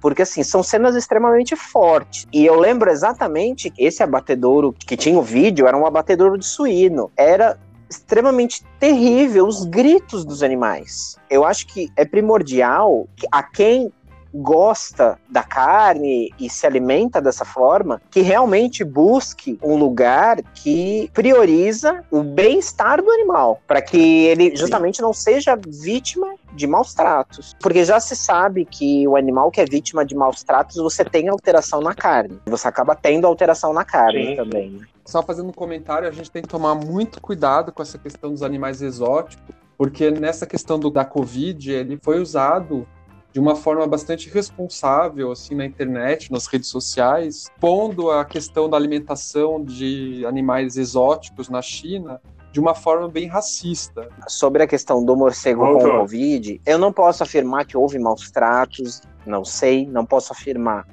Porque, assim, são cenas extremamente fortes. E eu lembro exatamente que esse abatedouro que tinha o vídeo era um abatedouro de suíno. Era extremamente terrível os gritos dos animais. Eu acho que é primordial que a quem gosta da carne e se alimenta dessa forma, que realmente busque um lugar que prioriza o bem-estar do animal, para que ele justamente não seja vítima de maus tratos. Porque já se sabe que o animal que é vítima de maus tratos, você tem alteração na carne. Você acaba tendo alteração na carne Sim. também. Né? Só fazendo um comentário, a gente tem que tomar muito cuidado com essa questão dos animais exóticos, porque nessa questão do, da Covid, ele foi usado de uma forma bastante responsável assim na internet, nas redes sociais, pondo a questão da alimentação de animais exóticos na China de uma forma bem racista. Sobre a questão do morcego com o Covid, eu não posso afirmar que houve maus tratos, não sei, não posso afirmar.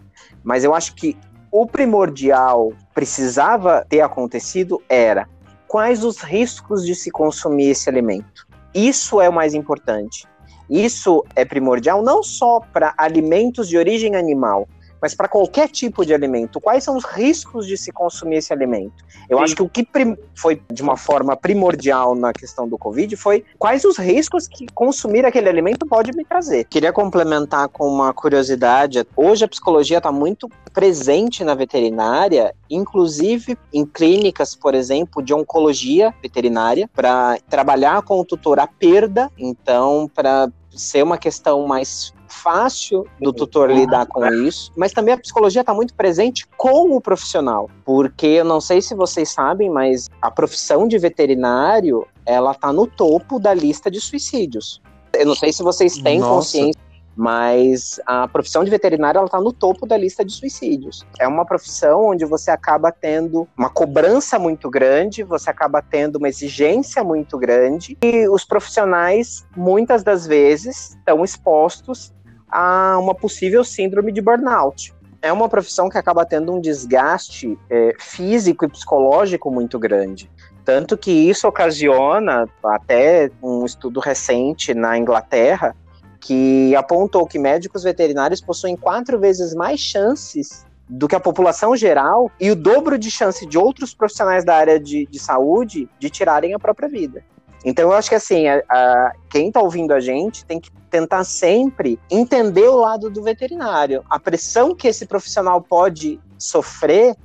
Mas eu acho que o primordial precisava ter acontecido era quais os riscos de se consumir esse alimento. Isso é o mais importante. Isso é primordial não só para alimentos de origem animal, mas para qualquer tipo de alimento. Quais são os riscos de se consumir esse alimento? Eu Sim. acho que o que foi de uma forma primordial na questão do Covid foi quais os riscos que consumir aquele alimento pode me trazer. Queria complementar com uma curiosidade. Hoje a psicologia está muito presente na veterinária, inclusive em clínicas, por exemplo, de oncologia veterinária, para trabalhar com o tutor a perda, então para ser uma questão mais fácil do tutor lidar com isso, mas também a psicologia está muito presente com o profissional, porque eu não sei se vocês sabem, mas a profissão de veterinário ela está no topo da lista de suicídios. Eu não sei se vocês têm Nossa. consciência, mas a profissão de veterinário ela está no topo da lista de suicídios. É uma profissão onde você acaba tendo uma cobrança muito grande, você acaba tendo uma exigência muito grande e os profissionais muitas das vezes estão expostos a uma possível síndrome de burnout. É uma profissão que acaba tendo um desgaste é, físico e psicológico muito grande. Tanto que isso ocasiona, até um estudo recente na Inglaterra, que apontou que médicos veterinários possuem quatro vezes mais chances do que a população geral e o dobro de chance de outros profissionais da área de, de saúde de tirarem a própria vida. Então eu acho que assim, a, a, quem está ouvindo a gente tem que tentar sempre entender o lado do veterinário, a pressão que esse profissional pode sofrer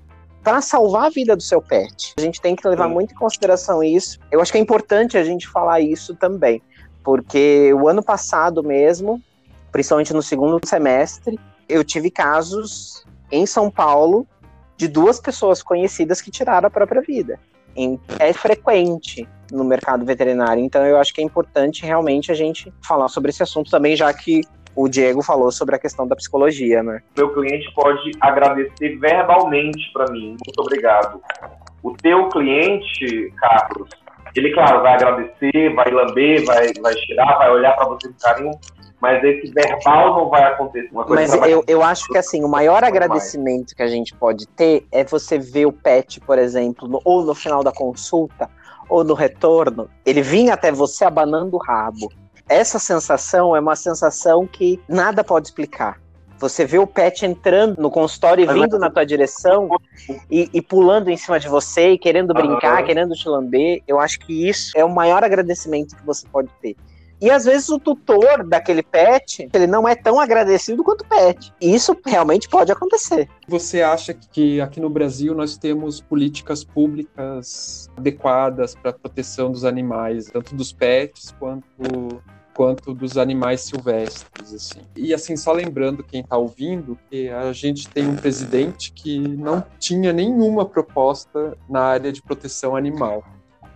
para salvar a vida do seu pet. A gente tem que levar Sim. muito em consideração isso. Eu acho que é importante a gente falar isso também, porque o ano passado mesmo, principalmente no segundo semestre, eu tive casos em São Paulo de duas pessoas conhecidas que tiraram a própria vida. É frequente no mercado veterinário, então eu acho que é importante realmente a gente falar sobre esse assunto também, já que o Diego falou sobre a questão da psicologia, né? meu cliente pode agradecer verbalmente para mim. Muito obrigado. O teu cliente, Carlos, ele, claro, vai agradecer, vai lamber, vai, vai cheirar, vai olhar para você com carinho, mas esse verbal não vai acontecer. Uma coisa Mas vai- eu, eu acho que assim, o maior Vai mais. agradecimento que a gente pode ter é você ver o pet, por exemplo, no- ou no final da consulta, ou no retorno, ele vir até você abanando o rabo. Essa sensação é uma sensação que nada pode explicar. Você vê o pet entrando no consultório e vindo vai- na tua direção e, e pulando em cima de você e querendo brincar, Aham. querendo te lamber. Eu acho que isso é o maior agradecimento que você pode ter. E às vezes o tutor daquele pet, ele não é tão agradecido quanto o pet. E isso realmente pode acontecer. Você acha que aqui no Brasil nós temos políticas públicas adequadas para a proteção dos animais, tanto dos pets quanto quanto dos animais silvestres, assim. E assim, só lembrando quem está ouvindo que a gente tem um presidente que não tinha nenhuma proposta na área de proteção animal.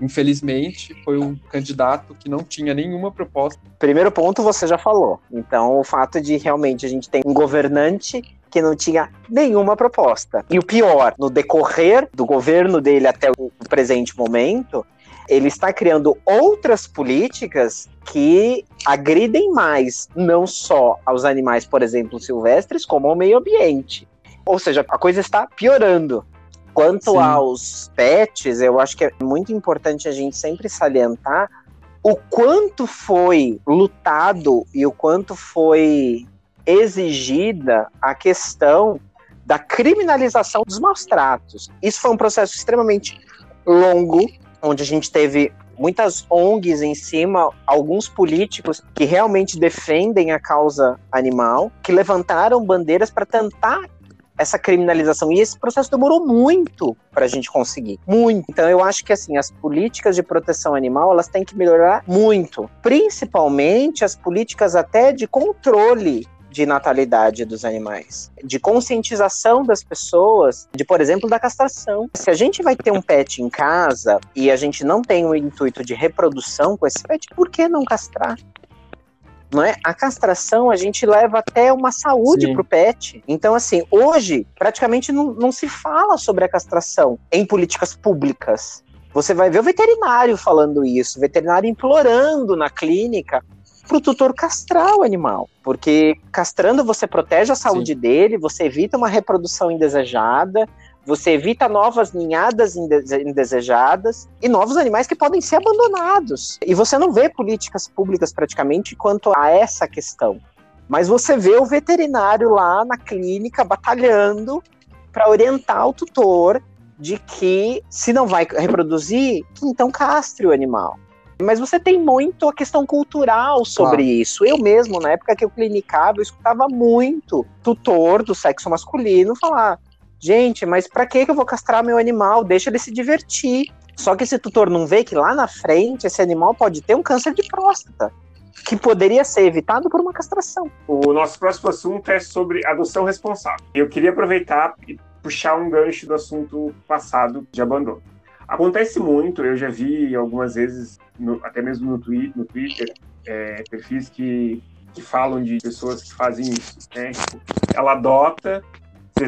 Infelizmente, foi um candidato que não tinha nenhuma proposta. Primeiro ponto você já falou. Então, o fato de realmente a gente ter um governante que não tinha nenhuma proposta. E o pior, no decorrer do governo dele até o presente momento, ele está criando outras políticas que agridem mais, não só aos animais, por exemplo, silvestres, como ao meio ambiente. Ou seja, a coisa está piorando. Quanto Sim. aos pets, eu acho que é muito importante a gente sempre salientar o quanto foi lutado e o quanto foi exigida a questão da criminalização dos maus tratos. Isso foi um processo extremamente longo, onde a gente teve muitas ONGs em cima, alguns políticos que realmente defendem a causa animal, que levantaram bandeiras para tentar essa criminalização. E esse processo demorou muito para a gente conseguir. Muito. Então eu acho que assim, as políticas de proteção animal, elas têm que melhorar muito. Principalmente as políticas até de controle de natalidade dos animais, de conscientização das pessoas, de, por exemplo, da castração. Se a gente vai ter um pet em casa e a gente não tem o intuito de reprodução com esse pet, por que não castrar? Não é? A castração a gente leva até uma saúde para o pet. Então, assim, hoje praticamente não, não se fala sobre a castração em políticas públicas. Você vai ver o veterinário falando isso, o veterinário implorando na clínica para o tutor castrar o animal, porque castrando você protege a saúde Sim. dele, você evita uma reprodução indesejada, você evita novas ninhadas indesejadas e novos animais que podem ser abandonados. E você não vê políticas públicas praticamente quanto a essa questão. Mas você vê o veterinário lá na clínica batalhando para orientar o tutor de que se não vai reproduzir, que então castre o animal. Mas você tem muito a questão cultural sobre claro. isso. Eu mesmo, na época que eu clinicava, eu escutava muito tutor do sexo masculino falar: gente, mas para que eu vou castrar meu animal? Deixa ele se divertir. Só que esse tutor não vê que lá na frente esse animal pode ter um câncer de próstata, que poderia ser evitado por uma castração. O nosso próximo assunto é sobre adoção responsável. Eu queria aproveitar e puxar um gancho do assunto passado de abandono. Acontece muito, eu já vi algumas vezes, no, até mesmo no, twi no Twitter, é, perfis que, que falam de pessoas que fazem isso. Né? Tipo, ela adota,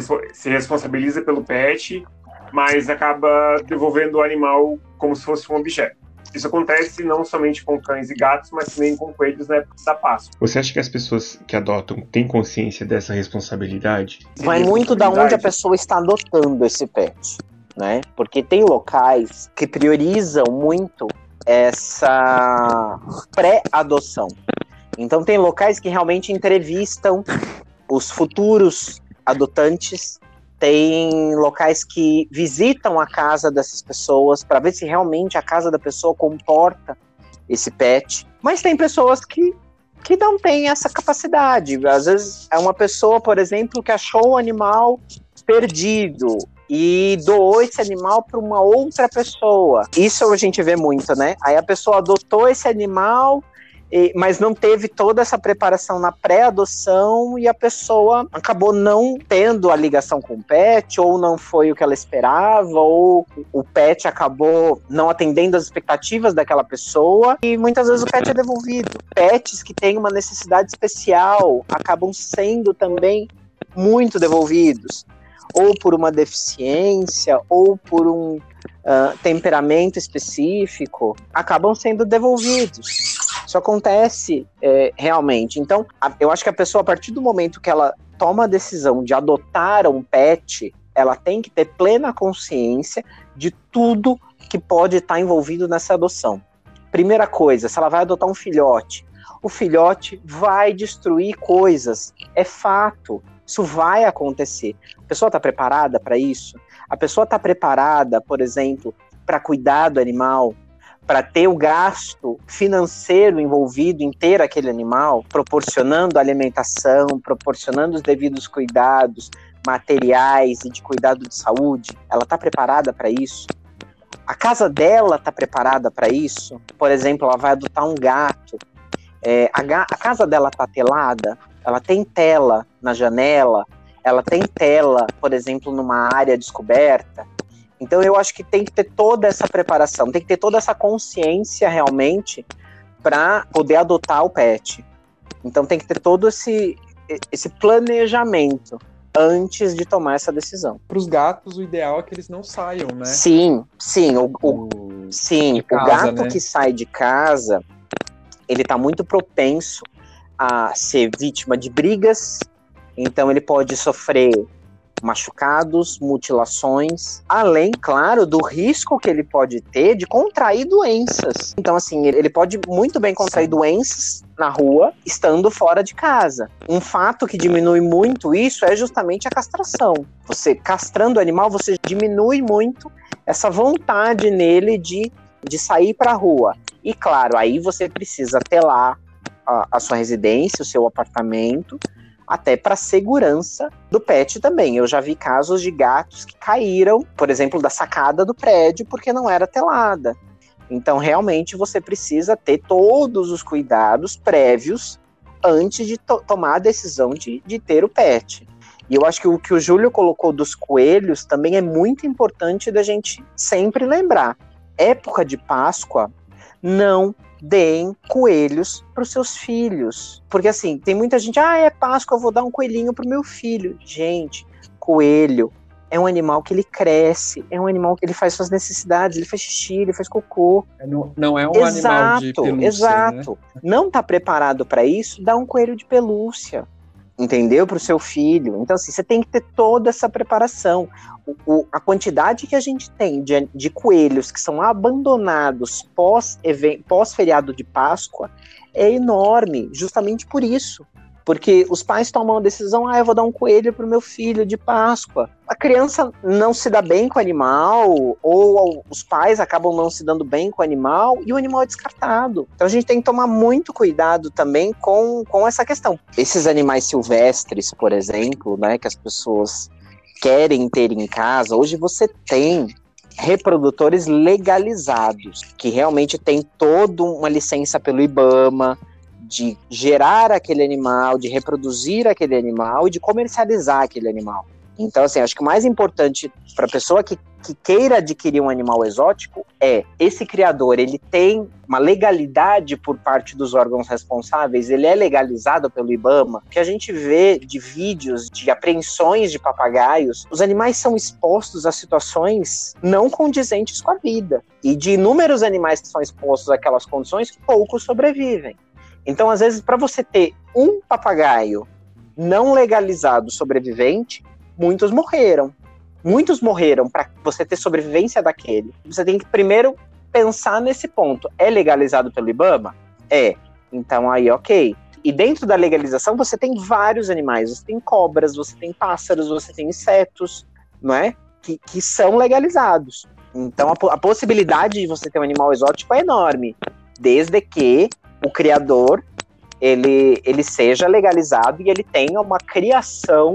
se, se responsabiliza pelo pet, mas acaba devolvendo o animal como se fosse um objeto. Isso acontece não somente com cães e gatos, mas também com coelhos na época da Páscoa. Você acha que as pessoas que adotam têm consciência dessa responsabilidade? Vai muito da onde a pessoa está adotando esse pet, né? Porque tem locais que priorizam muito essa pré-adoção. Então tem locais que realmente entrevistam os futuros adotantes tem locais que visitam a casa dessas pessoas para ver se realmente a casa da pessoa comporta esse pet. Mas tem pessoas que, que não têm essa capacidade. Às vezes é uma pessoa, por exemplo, que achou um animal perdido e doou esse animal para uma outra pessoa. Isso a gente vê muito, né? Aí a pessoa adotou esse animal e, mas não teve toda essa preparação na pré-adoção e a pessoa acabou não tendo a ligação com o pet, ou não foi o que ela esperava, ou o pet acabou não atendendo as expectativas daquela pessoa, e muitas vezes o pet é devolvido. Pets que têm uma necessidade especial acabam sendo também muito devolvidos, ou por uma deficiência, ou por um uh, temperamento específico, acabam sendo devolvidos. Isso acontece é, realmente. Então, a, eu acho que a pessoa, a partir do momento que ela toma a decisão de adotar um pet, ela tem que ter plena consciência de tudo que pode estar envolvido nessa adoção. Primeira coisa, se ela vai adotar um filhote, o filhote vai destruir coisas, é fato. Isso vai acontecer. A pessoa está preparada para isso? A pessoa está preparada, por exemplo, para cuidar do animal, para ter o gasto financeiro envolvido em ter aquele animal, proporcionando alimentação, proporcionando os devidos cuidados materiais e de cuidado de saúde, ela está preparada para isso? A casa dela está preparada para isso? Por exemplo, ela vai adotar um gato. É, a, a casa dela está telada? Ela tem tela na janela? Ela tem tela, por exemplo, numa área descoberta? Então eu acho que tem que ter toda essa preparação, tem que ter toda essa consciência realmente para poder adotar o pet. Então tem que ter todo esse, esse planejamento antes de tomar essa decisão. Para os gatos, o ideal é que eles não saiam, né? Sim, sim. O, o sim, casa, o gato né? que sai de casa, ele está muito propenso a ser vítima de brigas. Então ele pode sofrer machucados, mutilações, além, claro, do risco que ele pode ter de contrair doenças. Então, assim, ele pode muito bem contrair doenças na rua, estando fora de casa. Um fato que diminui muito isso é justamente a castração. Você castrando o animal, você diminui muito essa vontade nele de, de sair para a rua. E claro, aí você precisa ter lá a, a sua residência, o seu apartamento, até para segurança do pet também. Eu já vi casos de gatos que caíram, por exemplo, da sacada do prédio porque não era telada. Então, realmente, você precisa ter todos os cuidados prévios antes de to tomar a decisão de, de ter o pet. E eu acho que o que o Júlio colocou dos coelhos também é muito importante da gente sempre lembrar. Época de Páscoa não deem coelhos para os seus filhos. Porque assim, tem muita gente, ah, é Páscoa, eu vou dar um coelhinho pro meu filho. Gente, coelho é um animal que ele cresce, é um animal que ele faz suas necessidades, ele faz xixi, ele faz cocô. Não, não é um exato, animal de pelúcia, Exato. Né? Não tá preparado para isso, dá um coelho de pelúcia. Entendeu? Para o seu filho. Então, assim, você tem que ter toda essa preparação. O, o, a quantidade que a gente tem de, de coelhos que são abandonados pós-feriado pós de Páscoa é enorme, justamente por isso. Porque os pais tomam a decisão, ah, eu vou dar um coelho para o meu filho de Páscoa. A criança não se dá bem com o animal, ou os pais acabam não se dando bem com o animal, e o animal é descartado. Então a gente tem que tomar muito cuidado também com, com essa questão. Esses animais silvestres, por exemplo, né, que as pessoas querem ter em casa, hoje você tem reprodutores legalizados, que realmente tem toda uma licença pelo IBAMA, de gerar aquele animal, de reproduzir aquele animal e de comercializar aquele animal. Então, assim, acho que o mais importante para a pessoa que, que queira adquirir um animal exótico é esse criador, ele tem uma legalidade por parte dos órgãos responsáveis, ele é legalizado pelo IBAMA, que a gente vê de vídeos de apreensões de papagaios, os animais são expostos a situações não condizentes com a vida. E de inúmeros animais que são expostos àquelas condições, poucos sobrevivem. Então, às vezes, para você ter um papagaio não legalizado sobrevivente, muitos morreram. Muitos morreram para você ter sobrevivência daquele. Você tem que primeiro pensar nesse ponto. É legalizado pelo IBAMA? É. Então aí, ok. E dentro da legalização você tem vários animais. Você tem cobras, você tem pássaros, você tem insetos, não é? Que, que são legalizados. Então a, a possibilidade de você ter um animal exótico é enorme. Desde que o criador ele, ele seja legalizado e ele tenha uma criação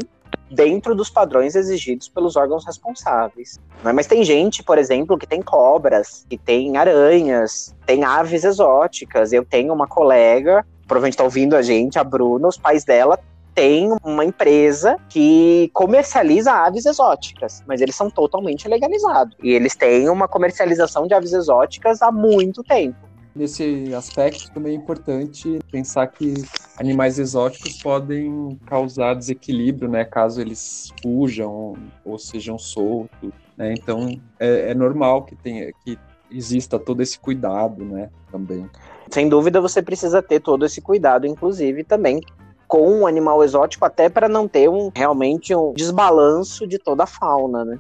dentro dos padrões exigidos pelos órgãos responsáveis. Né? Mas tem gente, por exemplo, que tem cobras, que tem aranhas, tem aves exóticas. Eu tenho uma colega, provavelmente está ouvindo a gente, a Bruna, os pais dela têm uma empresa que comercializa aves exóticas, mas eles são totalmente legalizados. E eles têm uma comercialização de aves exóticas há muito tempo. Nesse aspecto também é importante pensar que animais exóticos podem causar desequilíbrio, né, caso eles fujam ou sejam soltos, né? Então é, é normal que tenha que exista todo esse cuidado, né, também. Sem dúvida você precisa ter todo esse cuidado, inclusive também com um animal exótico, até para não ter um realmente um desbalanço de toda a fauna, né?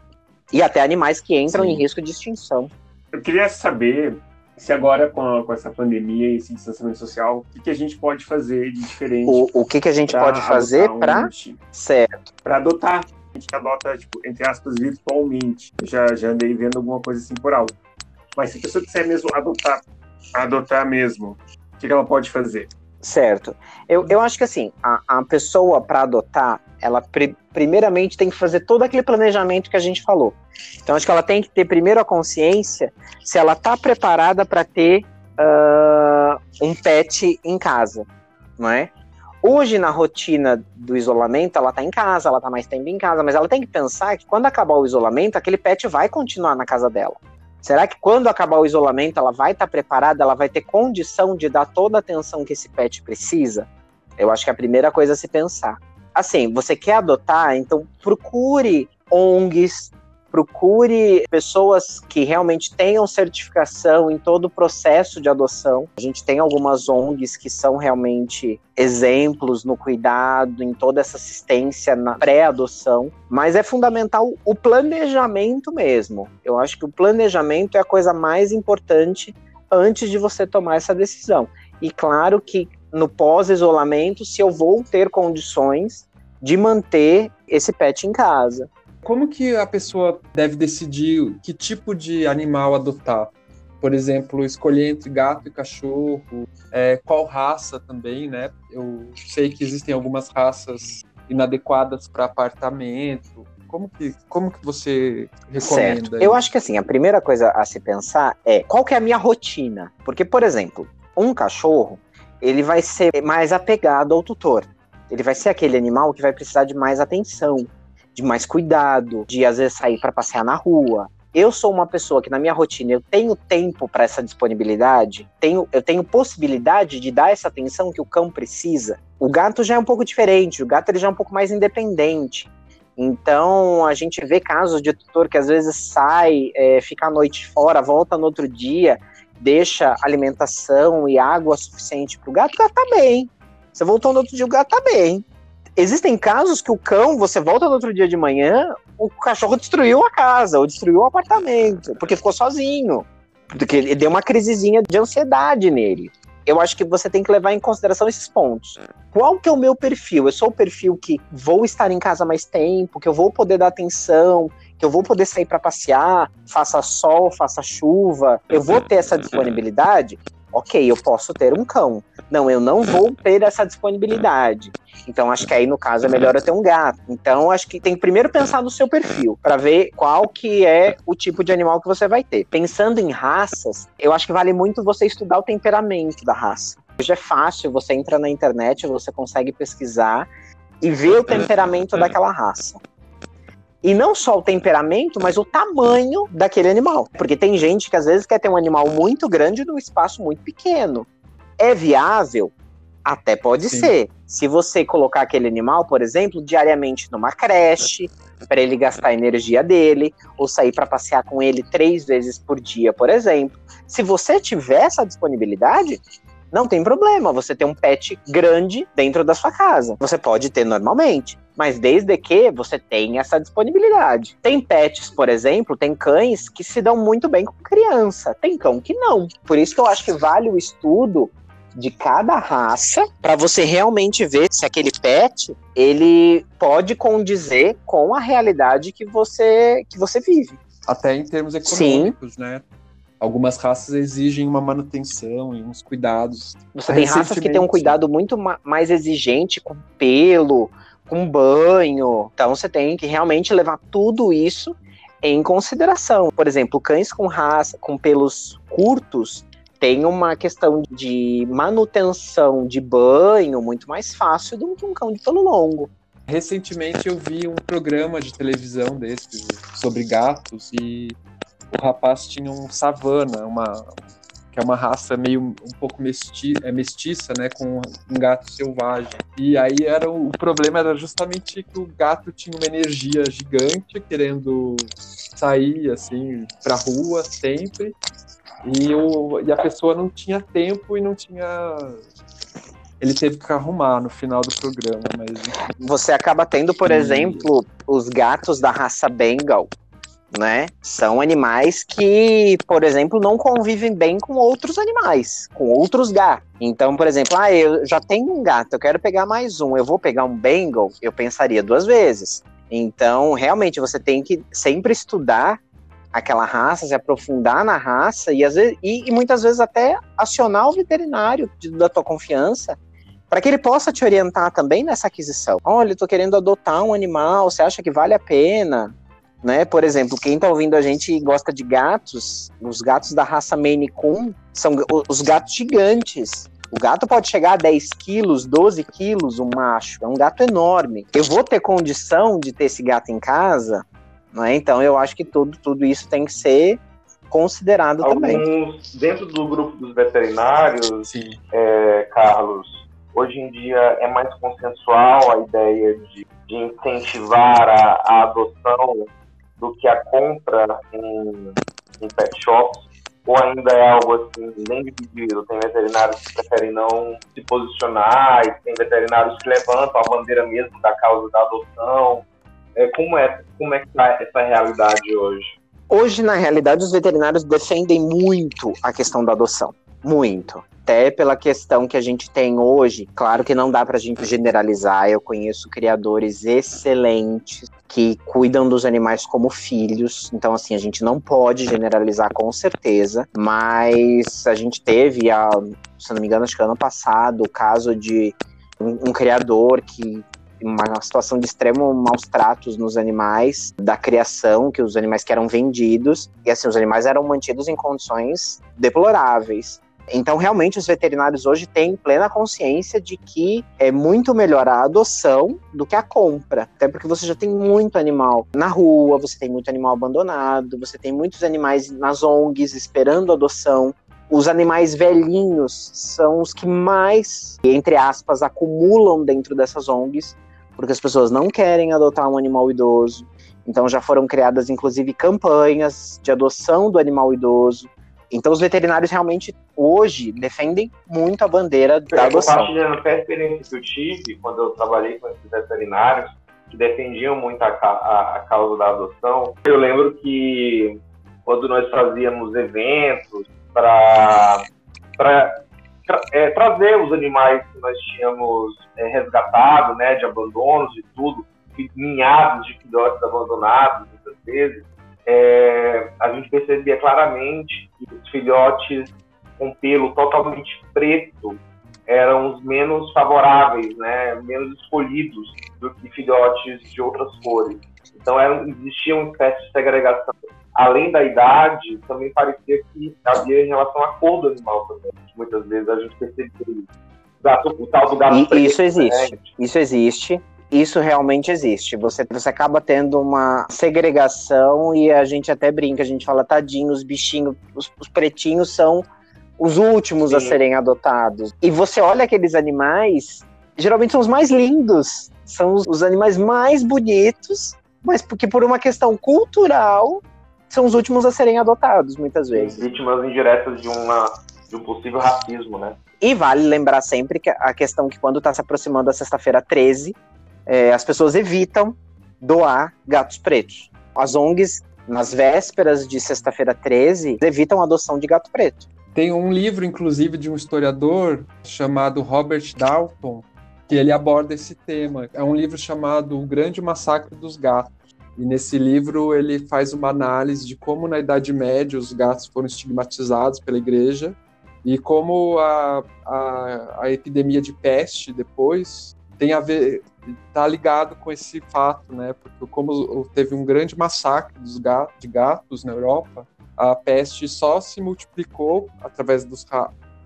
E até animais que entram Sim. em risco de extinção. Eu queria saber se agora com, a, com essa pandemia e esse distanciamento social, o que, que, a gente pode fazer de diferente? O, o que, que a gente pode fazer para certo? Para adotar. A gente adota, tipo, entre aspas, virtualmente. Eu já, já andei vendo alguma coisa assim por alto. Mas se a pessoa quiser mesmo adotar, adotar mesmo, o que, que ela pode fazer? Certo. Eu, eu acho que assim, a, a pessoa para adotar, ela primeiramente tem que fazer todo aquele planejamento que a gente falou. Então acho que ela tem que ter primeiro a consciência se ela está preparada para ter uh, um pet em casa, não é? Hoje, na rotina do isolamento, ela está em casa, ela está mais tempo em casa, mas ela tem que pensar que quando acabar o isolamento, aquele pet vai continuar na casa dela. Será que quando acabar o isolamento ela vai estar tá preparada, ela vai ter condição de dar toda a atenção que esse pet precisa? Eu acho que é a primeira coisa a se pensar. Assim, você quer adotar, então procure ONGs, procure pessoas que realmente tenham certificação em todo o processo de adoção. A gente tem algumas ONGs que são realmente exemplos no cuidado, em toda essa assistência na pré-adoção, mas é fundamental o planejamento mesmo. Eu acho que o planejamento é a coisa mais importante antes de você tomar essa decisão. E claro que no pós-isolamento, se eu vou ter condições de manter esse pet em casa como que a pessoa deve decidir que tipo de animal adotar? Por exemplo, escolher entre gato e cachorro, é, qual raça também, né? Eu sei que existem algumas raças inadequadas para apartamento. Como que, como que você recomenda? Certo. Eu acho que assim, a primeira coisa a se pensar é qual que é a minha rotina. Porque, por exemplo, um cachorro, ele vai ser mais apegado ao tutor. Ele vai ser aquele animal que vai precisar de mais atenção de mais cuidado, de às vezes sair para passear na rua. Eu sou uma pessoa que na minha rotina eu tenho tempo para essa disponibilidade, tenho, eu tenho possibilidade de dar essa atenção que o cão precisa. O gato já é um pouco diferente, o gato ele já é um pouco mais independente. Então, a gente vê casos de tutor que às vezes sai, é, fica a noite fora, volta no outro dia, deixa alimentação e água suficiente para o gato, o gato tá bem. Você voltou no outro dia, o gato tá bem. Existem casos que o cão, você volta no outro dia de manhã, o cachorro destruiu a casa, ou destruiu o apartamento, porque ficou sozinho. Porque deu uma crisezinha de ansiedade nele. Eu acho que você tem que levar em consideração esses pontos. Qual que é o meu perfil? Eu sou o perfil que vou estar em casa mais tempo, que eu vou poder dar atenção, que eu vou poder sair para passear, faça sol, faça chuva, eu vou ter essa disponibilidade? Ok, eu posso ter um cão. Não, eu não vou ter essa disponibilidade. Então, acho que aí, no caso, é melhor eu ter um gato. Então, acho que tem que primeiro pensar no seu perfil, para ver qual que é o tipo de animal que você vai ter. Pensando em raças, eu acho que vale muito você estudar o temperamento da raça. Hoje é fácil, você entra na internet, você consegue pesquisar e ver o temperamento daquela raça. E não só o temperamento, mas o tamanho daquele animal. Porque tem gente que às vezes quer ter um animal muito grande num espaço muito pequeno. É viável? Até pode Sim. ser. Se você colocar aquele animal, por exemplo, diariamente numa creche, para ele gastar a energia dele, ou sair para passear com ele três vezes por dia, por exemplo. Se você tiver essa disponibilidade, não tem problema você ter um pet grande dentro da sua casa. Você pode ter normalmente, mas desde que você tenha essa disponibilidade. Tem pets, por exemplo, tem cães que se dão muito bem com criança, tem cão que não. Por isso que eu acho que vale o estudo de cada raça para você realmente ver se aquele pet ele pode condizer com a realidade que você que você vive. Até em termos econômicos, Sim. né? Algumas raças exigem uma manutenção e uns cuidados. Você tem raças que têm um cuidado muito mais exigente com pelo, com banho. Então você tem que realmente levar tudo isso em consideração. Por exemplo, cães com raça, com pelos curtos, tem uma questão de manutenção de banho muito mais fácil do que um cão de pelo longo. Recentemente eu vi um programa de televisão desse sobre gatos e o rapaz tinha um savana, uma que é uma raça meio um pouco mesti é mestiça, né, com um gato selvagem. E aí era o, o problema era justamente que o gato tinha uma energia gigante, querendo sair assim para rua sempre. E, o, e a pessoa não tinha tempo e não tinha ele teve que arrumar no final do programa, mas você acaba tendo, por exemplo, os gatos da raça Bengal, né? São animais que, por exemplo, não convivem bem com outros animais, com outros gatos. Então, por exemplo, ah, eu já tenho um gato, eu quero pegar mais um, eu vou pegar um Bengal, eu pensaria duas vezes. Então, realmente, você tem que sempre estudar aquela raça, se aprofundar na raça e, às vezes, e, e muitas vezes até acionar o veterinário de, da tua confiança para que ele possa te orientar também nessa aquisição. Olha, eu estou querendo adotar um animal, você acha que vale a pena? Né? Por exemplo, quem está ouvindo a gente e gosta de gatos, os gatos da raça Maine Coon são os gatos gigantes. O gato pode chegar a 10 quilos, 12 quilos, um macho. É um gato enorme. Eu vou ter condição de ter esse gato em casa, né? Então eu acho que tudo, tudo isso tem que ser considerado Alguns, também. Dentro do grupo dos veterinários, é, Carlos, hoje em dia é mais consensual a ideia de, de incentivar a, a adoção do que a compra em, em pet shops? Ou ainda é algo assim, bem dividido? Tem veterinários que preferem não se posicionar, e tem veterinários que levantam a bandeira mesmo da causa da adoção. É, como é como é que está essa realidade hoje? Hoje, na realidade, os veterinários defendem muito a questão da adoção. Muito até pela questão que a gente tem hoje, claro que não dá para a gente generalizar. Eu conheço criadores excelentes que cuidam dos animais como filhos, então assim a gente não pode generalizar com certeza, mas a gente teve, a, se não me engano, acho que ano passado, o caso de um, um criador que uma situação de extremo maus tratos nos animais da criação, que os animais que eram vendidos, e assim, os animais eram mantidos em condições deploráveis. Então, realmente, os veterinários hoje têm plena consciência de que é muito melhor a adoção do que a compra. Até porque você já tem muito animal na rua, você tem muito animal abandonado, você tem muitos animais nas ONGs esperando adoção. Os animais velhinhos são os que mais, entre aspas, acumulam dentro dessas ONGs, porque as pessoas não querem adotar um animal idoso. Então já foram criadas, inclusive, campanhas de adoção do animal idoso. Então os veterinários realmente hoje defendem muito a bandeira da adoção. Compartilhando até a experiência que eu tive quando eu trabalhei com esses veterinários que defendiam muito a, a, a causa da adoção. Eu lembro que quando nós fazíamos eventos para é, trazer os animais que nós tínhamos é, resgatado, né, de abandonos e tudo, ninhados de filhotes abandonados, muitas vezes, é, a gente percebia claramente que os filhotes com pelo totalmente preto eram os menos favoráveis, né, menos escolhidos do que filhotes de outras cores. Então era, existia uma espécie de segregação. Além da idade, também parecia que havia em relação à cor do animal também. Muitas vezes a gente percebia isso. O tal do gato e, preto, isso existe. Né? Isso existe. Isso realmente existe. Você, você acaba tendo uma segregação e a gente até brinca, a gente fala, tadinho, os bichinhos, os, os pretinhos são os últimos Sim. a serem adotados. E você olha aqueles animais, geralmente são os mais lindos, são os, os animais mais bonitos, mas porque por uma questão cultural são os últimos a serem adotados, muitas vezes. Vítimas indiretas de, uma, de um possível racismo, né? E vale lembrar sempre que a questão que quando está se aproximando a sexta-feira 13, é, as pessoas evitam doar gatos pretos. As ONGs, nas vésperas de sexta-feira 13, evitam a adoção de gato preto. Tem um livro, inclusive, de um historiador chamado Robert Dalton, que ele aborda esse tema. É um livro chamado O Grande Massacre dos Gatos. E nesse livro ele faz uma análise de como na Idade Média os gatos foram estigmatizados pela igreja e como a, a, a epidemia de peste depois tem a ver está ligado com esse fato, né? Porque como teve um grande massacre dos gatos, de gatos na Europa, a peste só se multiplicou através dos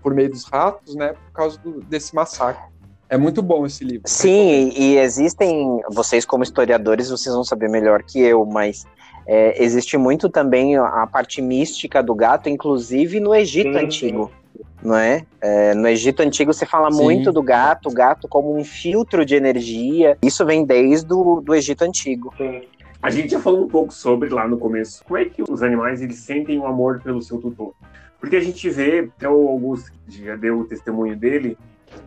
por meio dos ratos, né, por causa do, desse massacre. É muito bom esse livro. Sim, e existem, vocês como historiadores, vocês vão saber melhor que eu, mas é, existe muito também a parte mística do gato, inclusive no Egito sim, Antigo. Sim. Não é? é? No Egito Antigo se fala sim. muito do gato, o gato como um filtro de energia. Isso vem desde o do Egito Antigo. Sim. A gente já falou um pouco sobre lá no começo, como é que os animais eles sentem o amor pelo seu tutor. Porque a gente vê, até o Augusto já deu o testemunho dele,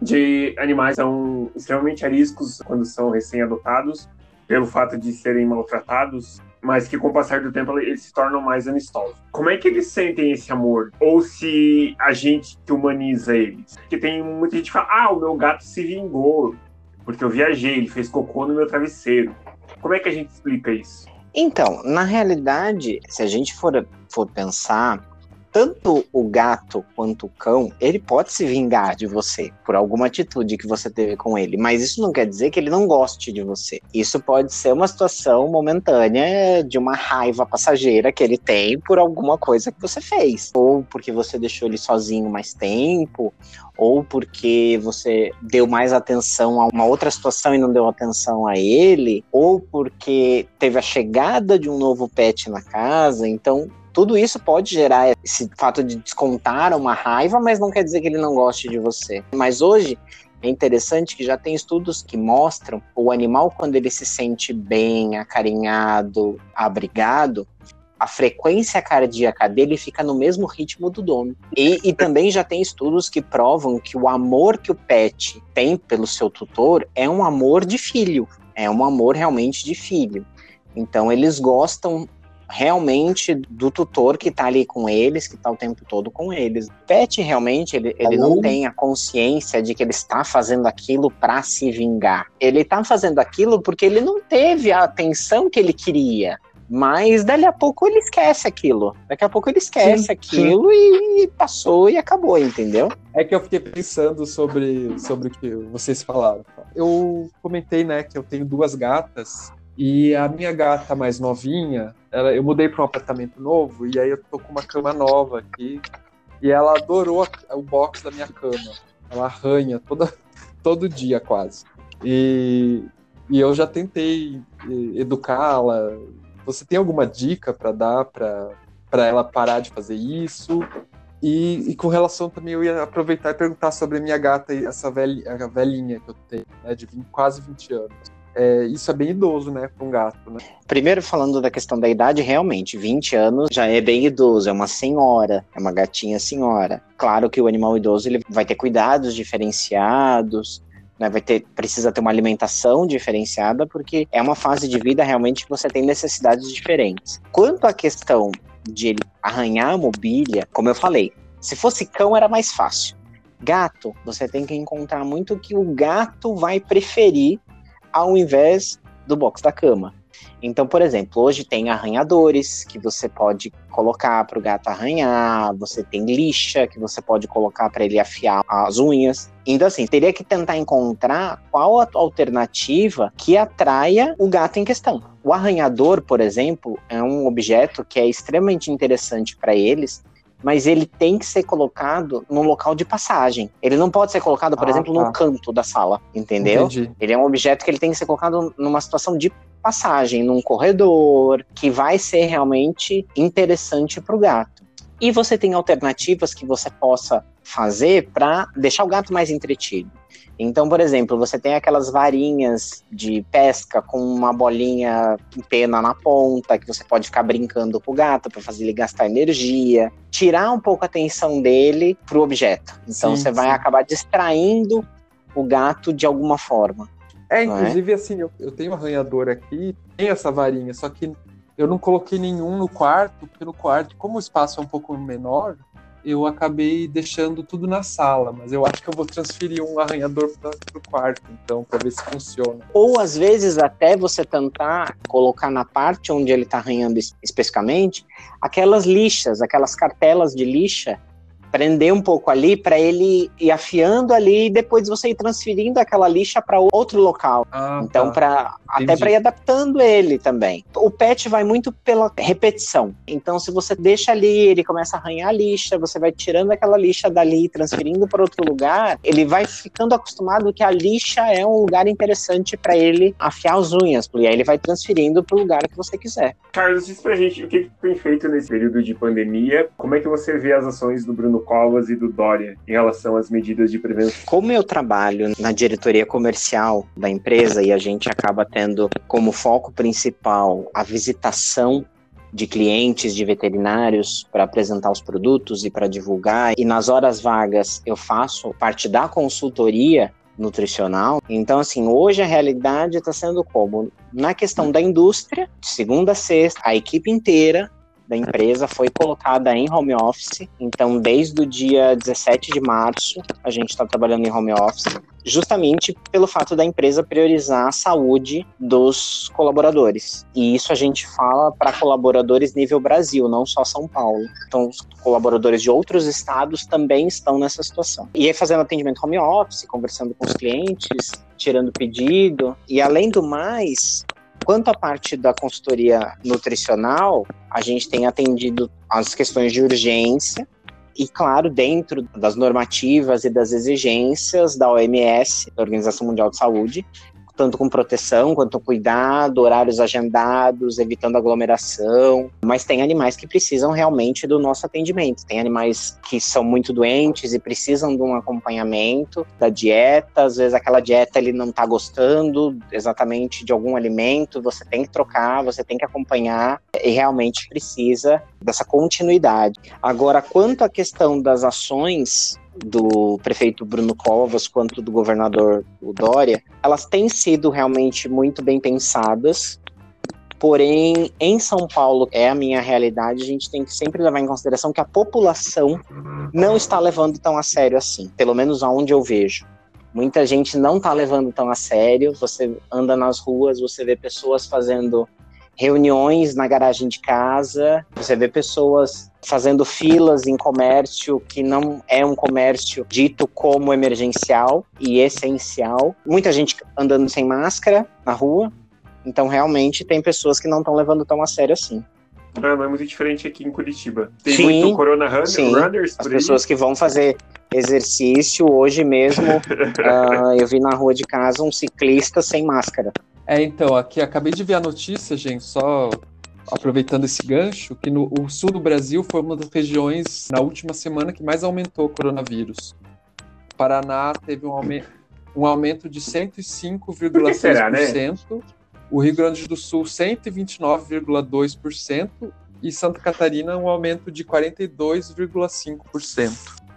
de animais são extremamente ariscos quando são recém-adotados, pelo fato de serem maltratados, mas que com o passar do tempo eles se tornam mais amistosos. Como é que eles sentem esse amor? Ou se a gente humaniza eles? Porque tem muita gente que fala, ah, o meu gato se vingou, porque eu viajei, ele fez cocô no meu travesseiro. Como é que a gente explica isso? Então, na realidade, se a gente for, for pensar, tanto o gato quanto o cão, ele pode se vingar de você por alguma atitude que você teve com ele, mas isso não quer dizer que ele não goste de você. Isso pode ser uma situação momentânea de uma raiva passageira que ele tem por alguma coisa que você fez, ou porque você deixou ele sozinho mais tempo, ou porque você deu mais atenção a uma outra situação e não deu atenção a ele, ou porque teve a chegada de um novo pet na casa. Então, tudo isso pode gerar esse fato de descontar uma raiva, mas não quer dizer que ele não goste de você. Mas hoje é interessante que já tem estudos que mostram o animal quando ele se sente bem, acarinhado, abrigado, a frequência cardíaca dele fica no mesmo ritmo do dono. E, e, também já tem estudos que provam que o amor que o pet tem pelo seu tutor é um amor de filho, é um amor realmente de filho. Então eles gostam realmente do tutor que está ali com eles, que está o tempo todo com eles. O pet realmente ele, ele não tem a consciência de que ele está fazendo aquilo para se vingar. Ele está fazendo aquilo porque ele não teve a atenção que ele queria. Mas dali a pouco ele esquece aquilo. Daqui a pouco ele esquece sim, aquilo sim. E, passou e acabou, entendeu? É que eu fiquei pensando sobre, sobre o que vocês falaram. Eu comentei, né, que eu tenho duas gatas e a minha gata mais novinha, ela, eu mudei para um apartamento novo e aí eu tô com uma cama nova aqui. E ela adorou a, o box da minha cama. Ela arranha toda, todo dia quase. E, e eu já tentei educá-la. Você tem alguma dica para dar para ela parar de fazer isso? E, e, com relação também, eu ia aproveitar e perguntar sobre a minha gata, essa velha, velhinha que eu tenho, né, de 20, quase 20 anos é, isso é bem idoso, né, para um gato, né? Primeiro, falando da questão da idade, realmente, 20 anos já é bem idoso, é uma senhora, é uma gatinha senhora. Claro que o animal idoso ele vai ter cuidados diferenciados, né, vai ter, precisa ter uma alimentação diferenciada, porque é uma fase de vida realmente que você tem necessidades diferentes. Quanto à questão de ele arranhar a mobília, como eu falei, se fosse cão era mais fácil. Gato, você tem que encontrar muito o que o gato vai preferir ao invés do box da cama. Então, por exemplo, hoje tem arranhadores que você pode colocar para o gato arranhar, você tem lixa que você pode colocar para ele afiar as unhas. Então, assim, teria que tentar encontrar qual a alternativa que atraia o gato em questão. O arranhador, por exemplo, é um objeto que é extremamente interessante para eles, mas ele tem que ser colocado no local de passagem. Ele não pode ser colocado, por ah, exemplo, tá. no canto da sala, entendeu? Entendi. Ele é um objeto que ele tem que ser colocado numa situação de passagem, num corredor, que vai ser realmente interessante para o gato. E você tem alternativas que você possa fazer para deixar o gato mais entretido. Então, por exemplo, você tem aquelas varinhas de pesca com uma bolinha em pena na ponta, que você pode ficar brincando com o gato para fazer ele gastar energia, tirar um pouco a atenção dele pro objeto. Então, sim, você vai acabar distraindo o gato de alguma forma. É, é? inclusive, é? assim, eu, eu tenho um arranhador aqui, tem essa varinha, só que eu não coloquei nenhum no quarto, porque no quarto, como o espaço é um pouco menor, eu acabei deixando tudo na sala, mas eu acho que eu vou transferir um arranhador para o quarto, então, para ver se funciona. Ou às vezes até você tentar colocar na parte onde ele está arranhando especificamente aquelas lixas, aquelas cartelas de lixa prender um pouco ali para ele ir afiando ali e depois você ir transferindo aquela lixa para outro local. Ah, então, tá. para até para ir adaptando ele também. O pet vai muito pela repetição. Então, se você deixa ali, ele começa a arranhar a lixa, você vai tirando aquela lixa dali, transferindo para outro lugar, ele vai ficando acostumado que a lixa é um lugar interessante para ele afiar as unhas, e aí ele vai transferindo para o lugar que você quiser. Carlos, diz pra gente o que foi feito nesse período de pandemia, como é que você vê as ações do Bruno Covas e do Dória em relação às medidas de prevenção? Como eu trabalho na diretoria comercial da empresa e a gente acaba tendo como foco principal a visitação de clientes de veterinários para apresentar os produtos e para divulgar. E nas horas vagas eu faço parte da consultoria nutricional. Então, assim, hoje a realidade está sendo como? Na questão da indústria, de segunda a sexta, a equipe inteira da empresa foi colocada em home office. Então, desde o dia 17 de março, a gente está trabalhando em home office, justamente pelo fato da empresa priorizar a saúde dos colaboradores. E isso a gente fala para colaboradores nível Brasil, não só São Paulo. Então, os colaboradores de outros estados também estão nessa situação. E aí, fazendo atendimento home office, conversando com os clientes, tirando pedido. E além do mais, Quanto à parte da consultoria nutricional, a gente tem atendido as questões de urgência e, claro, dentro das normativas e das exigências da OMS, da Organização Mundial de Saúde, tanto com proteção quanto cuidado, horários agendados, evitando aglomeração. Mas tem animais que precisam realmente do nosso atendimento. Tem animais que são muito doentes e precisam de um acompanhamento da dieta. Às vezes aquela dieta ele não está gostando exatamente de algum alimento, você tem que trocar, você tem que acompanhar e realmente precisa dessa continuidade. Agora, quanto à questão das ações do prefeito Bruno Covas quanto do governador o Dória, elas têm sido realmente muito bem pensadas. Porém, em São Paulo, é a minha realidade, a gente tem que sempre levar em consideração que a população não está levando tão a sério assim, pelo menos aonde eu vejo. Muita gente não está levando tão a sério. Você anda nas ruas, você vê pessoas fazendo reuniões na garagem de casa, você vê pessoas fazendo filas em comércio que não é um comércio dito como emergencial e essencial. Muita gente andando sem máscara na rua. Então, realmente, tem pessoas que não estão levando tão a sério assim. Não, é muito diferente aqui em Curitiba. Tem sim, muito Corona Runner, sim. Runners As pessoas que vão fazer exercício, hoje mesmo, uh, eu vi na rua de casa um ciclista sem máscara. É, então, aqui acabei de ver a notícia, gente, só aproveitando esse gancho, que no o sul do Brasil foi uma das regiões na última semana que mais aumentou o coronavírus. O Paraná teve um aumento. um aumento de Por que será, né? 105,6%. O Rio Grande do Sul, 129,2%. E Santa Catarina, um aumento de 42,5%.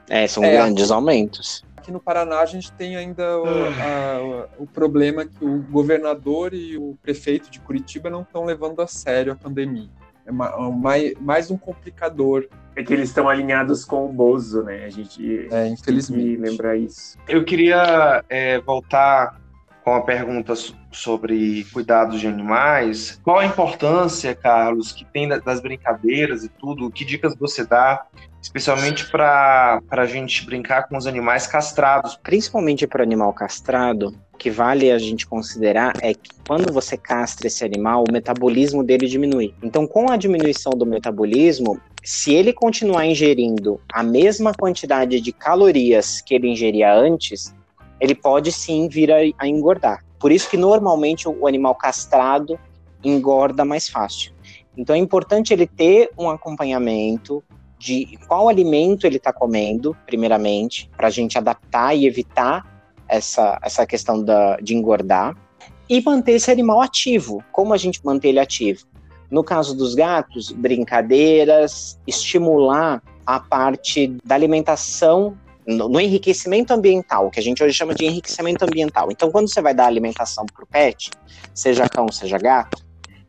É, são É, grandes aumentos. Aqui no Paraná, a gente tem ainda o, a- o problema que o governador e o prefeito de Curitiba não estão levando a sério a pandemia. É ma- mais, mais um complicador, É que eles estão alinhados com o Bozo, né? A gente é, tem que infelizmente. lembrar isso. Eu queria é, voltar com a pergunta so- sobre cuidados de animais. Qual a importância, Carlos, que tem da- das brincadeiras e tudo? Que dicas você dá, especialmente para a gente brincar com os animais castrados? Principalmente para o animal castrado, o que vale a gente considerar é que quando você castra esse animal, o metabolismo dele diminui. Então, com a diminuição do metabolismo, se ele continuar ingerindo a mesma quantidade de calorias que ele ingeria antes, ele pode sim vir a, a engordar. Por isso que normalmente o animal castrado engorda mais fácil. Então é importante ele ter um acompanhamento de qual alimento ele está comendo, primeiramente, para a gente adaptar e evitar essa, essa questão da, de engordar, e manter esse animal ativo. Como a gente mantém ele ativo? No caso dos gatos, brincadeiras, estimular a parte da alimentação no, no enriquecimento ambiental, que a gente hoje chama de enriquecimento ambiental. Então, quando você vai dar alimentação para o pet, seja cão, seja gato,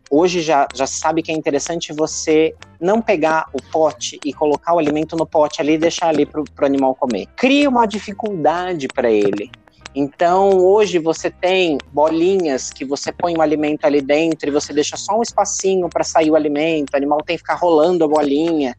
hoje já, já sabe que é interessante você não pegar o pote e colocar o alimento no pote ali e deixar ali para o animal comer. Cria uma dificuldade para ele. Então, hoje você tem bolinhas que você põe o alimento ali dentro e você deixa só um espacinho para sair o alimento. O animal tem que ficar rolando a bolinha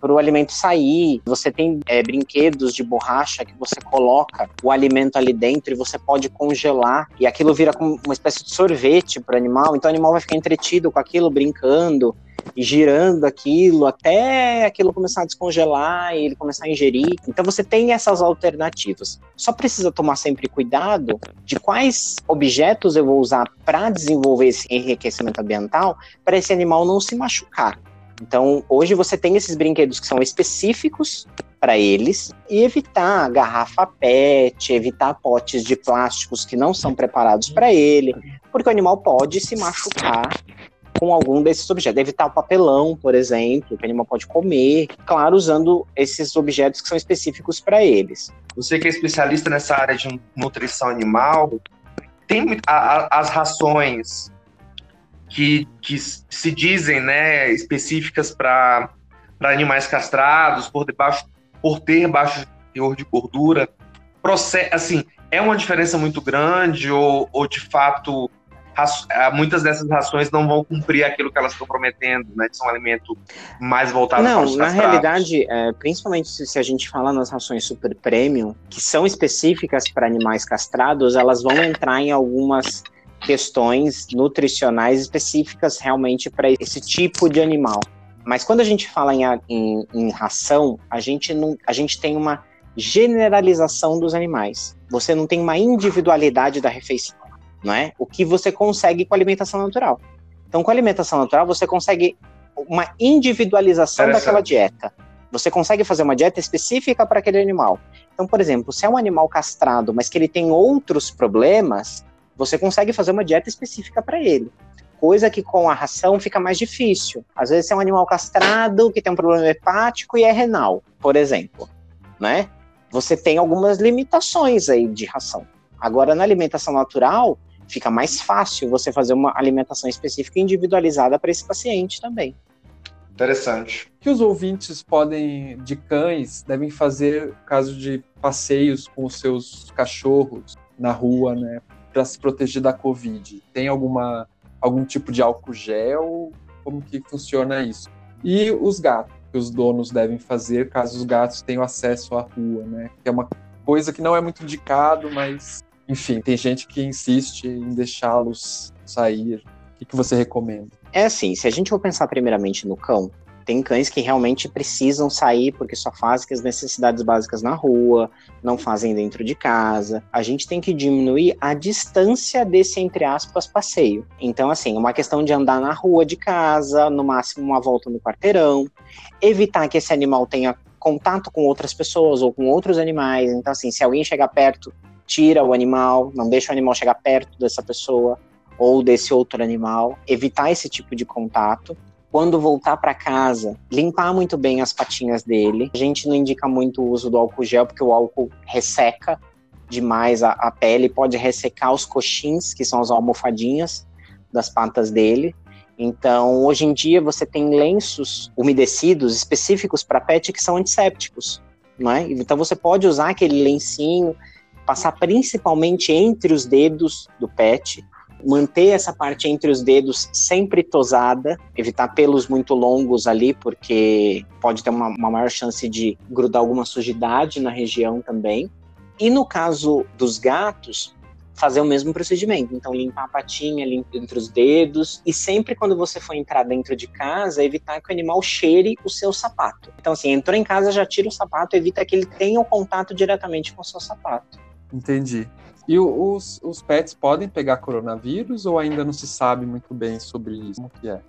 para o alimento sair. Você tem é, brinquedos de borracha que você coloca o alimento ali dentro e você pode congelar e aquilo vira como uma espécie de sorvete para o animal. Então o animal vai ficar entretido com aquilo, brincando e girando aquilo até aquilo começar a descongelar e ele começar a ingerir. Então você tem essas alternativas. Só precisa tomar sempre cuidado de quais objetos eu vou usar para desenvolver esse enriquecimento ambiental para esse animal não se machucar. Então, hoje você tem esses brinquedos que são específicos para eles e evitar garrafa PET, evitar potes de plásticos que não são preparados para ele, porque o animal pode se machucar com algum desses objetos. Evitar o papelão, por exemplo, que o animal pode comer, claro, usando esses objetos que são específicos para eles. Você que é especialista nessa área de nutrição animal, tem a- a- as rações que, que se dizem né, específicas para animais castrados, por, debaixo, por ter baixo teor de gordura. Proce- assim, é uma diferença muito grande ou, ou de fato ah, muitas dessas rações não vão cumprir aquilo que elas estão prometendo, né? De ser um alimento mais voltado para Não, os na castrados. realidade, é, principalmente se, se a gente falar nas rações super premium, que são específicas para animais castrados, elas vão entrar em algumas questões nutricionais específicas realmente para esse tipo de animal. Mas quando a gente fala em, em- em ração, a gente, não, a gente tem uma generalização dos animais. Você não tem uma individualidade da refeição, não é? O que você consegue com a alimentação natural. Então, com a alimentação natural, você consegue uma individualização daquela dieta. Você consegue fazer uma dieta específica para aquele animal. Então, por exemplo, se é um animal castrado, mas que ele tem outros problemas, você consegue fazer uma dieta específica para ele. Coisa que com a ração fica mais difícil. Às vezes é um animal castrado que tem um problema hepático e é renal, por exemplo, né? Você tem algumas limitações aí de ração. Agora, na alimentação natural, fica mais fácil você fazer uma alimentação específica e individualizada para esse paciente também. Interessante. O que os ouvintes podem, de cães, devem fazer caso de passeios com os seus cachorros na rua, né, para se proteger da Covid? Tem alguma algum tipo de álcool gel? Como que funciona isso? E os gatos, que os donos devem fazer caso os gatos tenham acesso à rua, né? Que é uma coisa que não é muito indicado, mas enfim, tem gente que insiste em deixá-los sair. O que, que você recomenda? É assim, se a gente for pensar primeiramente no cão, tem cães que realmente precisam sair porque só fazem as necessidades básicas na rua, não fazem dentro de casa. A gente tem que diminuir a distância desse, entre aspas, passeio. Então, assim, uma questão de andar na rua de casa, no máximo uma volta no quarteirão, evitar que esse animal tenha contato com outras pessoas ou com outros animais. Então, assim, se alguém chegar perto, tira o animal, não deixa o animal chegar perto dessa pessoa ou desse outro animal, evitar esse tipo de contato. Quando voltar para casa, limpar muito bem as patinhas dele. A gente não indica muito o uso do álcool gel, porque o álcool resseca demais a, a pele, pode ressecar os coxins, que são as almofadinhas das patas dele. Então, hoje em dia, você tem lenços umedecidos específicos para pet que são antissépticos. Não é? Então, você pode usar aquele lencinho, passar principalmente entre os dedos do pet, manter essa parte entre os dedos sempre tosada, evitar pelos muito longos ali, porque pode ter uma, uma maior chance de grudar alguma sujidade na região também. E no caso dos gatos, fazer o mesmo procedimento. Então, limpar a patinha limpar entre os dedos. E sempre quando você for entrar dentro de casa, evitar que o animal cheire o seu sapato. Então, assim, entrou em casa, já tira o sapato, evita que ele tenha o contato diretamente com o seu sapato. Entendi. E os, os pets podem pegar coronavírus ou ainda não se sabe muito bem sobre isso? Como que é?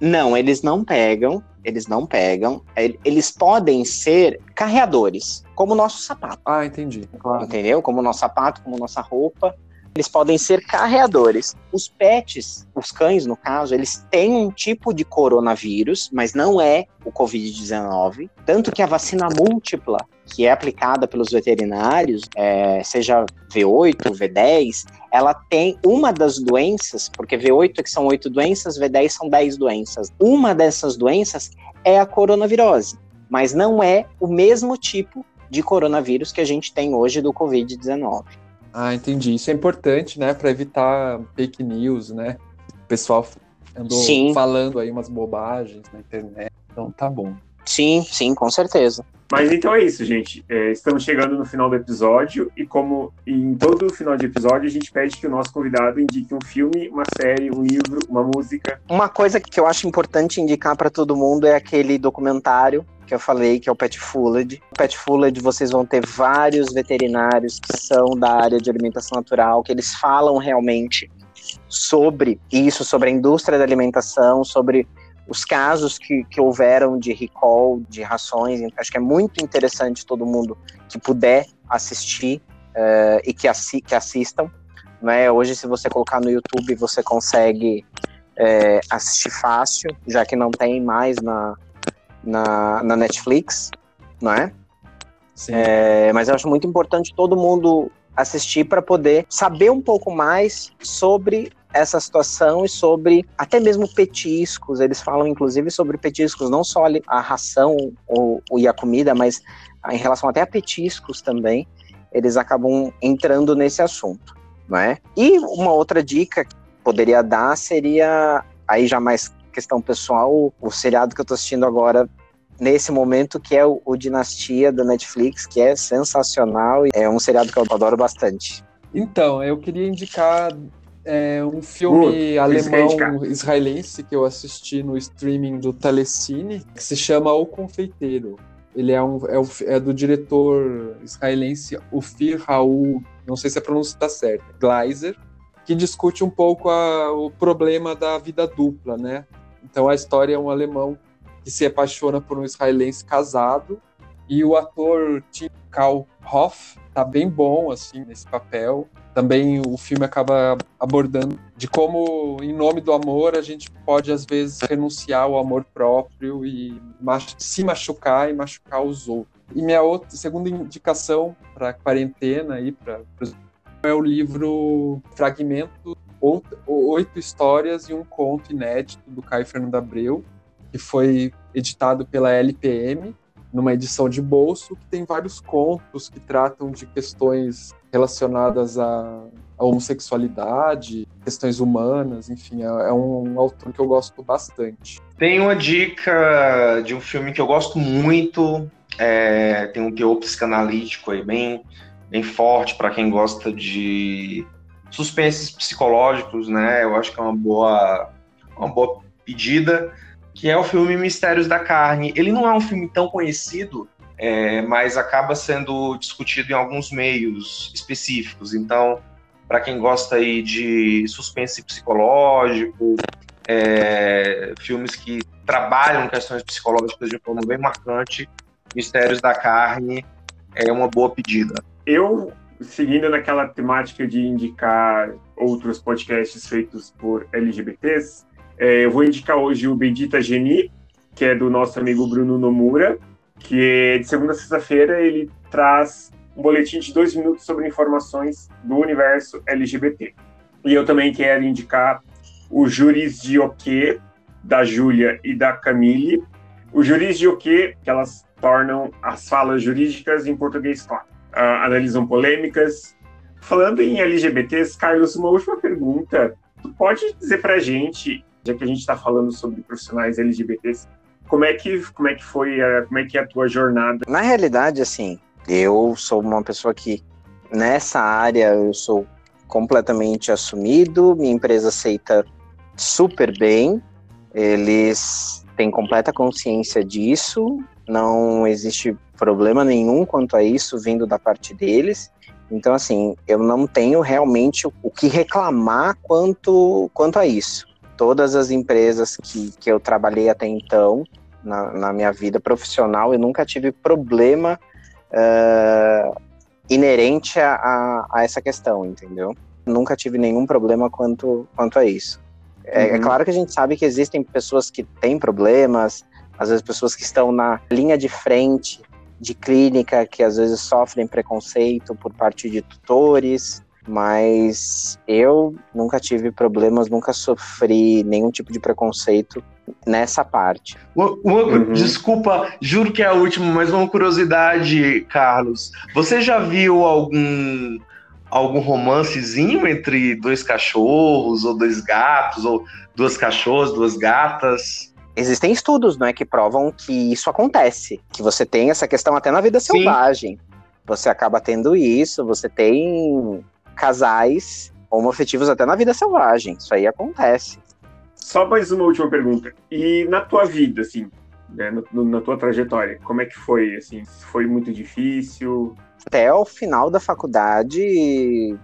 Não, eles não pegam, eles não pegam. Eles podem ser carreadores, como o nosso sapato. Ah, entendi. Claro. Entendeu? Como o nosso sapato, como nossa roupa. Eles podem ser carreadores. Os pets, os cães no caso, eles têm um tipo de coronavírus, mas não é o Covid-19. Tanto que a vacina múltipla, que é aplicada pelos veterinários, é, seja V8, V10, ela tem uma das doenças, porque V8 é que são oito doenças, V10 são dez doenças. Uma dessas doenças é a coronavirose, mas não é o mesmo tipo de coronavírus que a gente tem hoje do Covid-19. Ah, entendi. Isso é importante, né, para evitar fake news, né? O pessoal andou sim. falando aí umas bobagens na internet. Então tá bom. Sim, sim, com certeza. Mas então é isso, gente. É, estamos chegando no final do episódio e como em todo final de episódio a gente pede que o nosso convidado indique um filme, uma série, um livro, uma música. Uma coisa que eu acho importante indicar para todo mundo é aquele documentário que eu falei, que é o Pet Fooled. O Pet Fooled vocês vão ter vários veterinários que são da área de alimentação natural, que eles falam realmente sobre isso, sobre a indústria da alimentação, sobre os casos que, que houveram de recall de rações. Então, acho que é muito interessante todo mundo que puder assistir uh, e que, assi que assistam. Né? Hoje, se você colocar no YouTube, você consegue é, assistir fácil, já que não tem mais na, na, na Netflix, não é? é? Mas eu acho muito importante todo mundo assistir para poder saber um pouco mais sobre essa situação e sobre até mesmo petiscos. Eles falam inclusive sobre petiscos, não só a ração ou, e a comida, mas em relação até a petiscos também. Eles acabam entrando nesse assunto, não é? E uma outra dica que poderia dar seria aí já mais questão pessoal, o seriado que eu tô assistindo agora nesse momento, que é o, o, Dinastia da Netflix, que é sensacional e é um seriado que eu adoro bastante. Então, eu queria indicar é, um filme alemão israelense que eu assisti no streaming do Telecine, que se chama O Confeiteiro. Ele é, um, é, o, é do diretor israelense Ofir Raul, não sei se a pronúncia está certa, Gleiser, que discute um pouco a, o problema da vida dupla, né? Então a história é um alemão que se apaixona por um israelense casado e o ator Tim Karl Hoff tá bem bom assim nesse papel. Também o filme acaba abordando de como em nome do amor a gente pode às vezes renunciar ao amor próprio e se machucar e machucar os outros. E minha outra segunda indicação para quarentena aí para é o livro Fragmento oito histórias e um conto inédito do Caio Fernando Abreu, que foi editado pela LPM, numa edição de bolso, que tem vários contos que tratam de questões relacionadas à, à homossexualidade, questões humanas, enfim, é, é um autor que eu gosto bastante. Tem uma dica de um filme que eu gosto muito, é, tem um teor psicanalítico aí bem, bem forte para quem gosta de suspenses psicológicos, né? Eu acho que é uma boa, uma boa pedida que é o filme Mistérios da Carne. Ele não é um filme tão conhecido, é, mas acaba sendo discutido em alguns meios específicos. Então, para quem gosta aí de suspense psicológico, é, filmes que trabalham questões psicológicas de forma bem marcante, Mistérios da Carne é uma boa pedida. Eu seguindo naquela temática de indicar outros podcasts feitos por LGBTs, é, eu vou indicar hoje o Bendita Geni, que é do nosso amigo Bruno Nomura, que de segunda a sexta-feira ele traz um boletim de dois minutos sobre informações do universo LGBT. E eu também quero indicar o Juris de Oque, da Júlia e da Camille. O Juris de Oque, que elas tornam as falas jurídicas em português claro. Uh, analisam polêmicas. Falando em LGBTs, Carlos, uma última pergunta. Tu pode dizer pra gente, já que a gente está falando sobre profissionais LGBTs, como é que, como é que foi, a, como é que é a tua jornada? Na realidade, assim, eu sou uma pessoa que nessa área eu sou completamente assumido, minha empresa aceita super bem, eles têm completa consciência disso, não existe problema nenhum quanto a isso vindo da parte deles. Então, assim, eu não tenho realmente o que reclamar quanto, quanto a isso todas as empresas que, que eu trabalhei até então, na, na minha vida profissional, eu nunca tive problema uh, inerente a, a, a, essa questão, entendeu? Nunca tive nenhum problema quanto, quanto a isso. É, é uhum. é claro que a gente sabe que existem pessoas que têm problemas, às vezes pessoas que estão na linha de frente de clínica, que às vezes sofrem preconceito por parte de tutores, mas eu nunca tive problemas, nunca sofri nenhum tipo de preconceito nessa parte. Uma, uma, uhum. Desculpa, juro que é a última, mas uma curiosidade, Carlos. Você já viu algum algum romancezinho entre dois cachorros ou dois gatos ou duas cachorras, duas gatas? Existem estudos, não é, que provam que isso acontece, que você tem essa questão até na vida Sim. selvagem. Você acaba tendo isso, você tem casais homoafetivos até na vida selvagem. Isso aí acontece. Só mais uma última pergunta. E na tua vida, assim, né, no, na tua trajetória, como é que foi? Assim, foi muito difícil? Até o final da faculdade,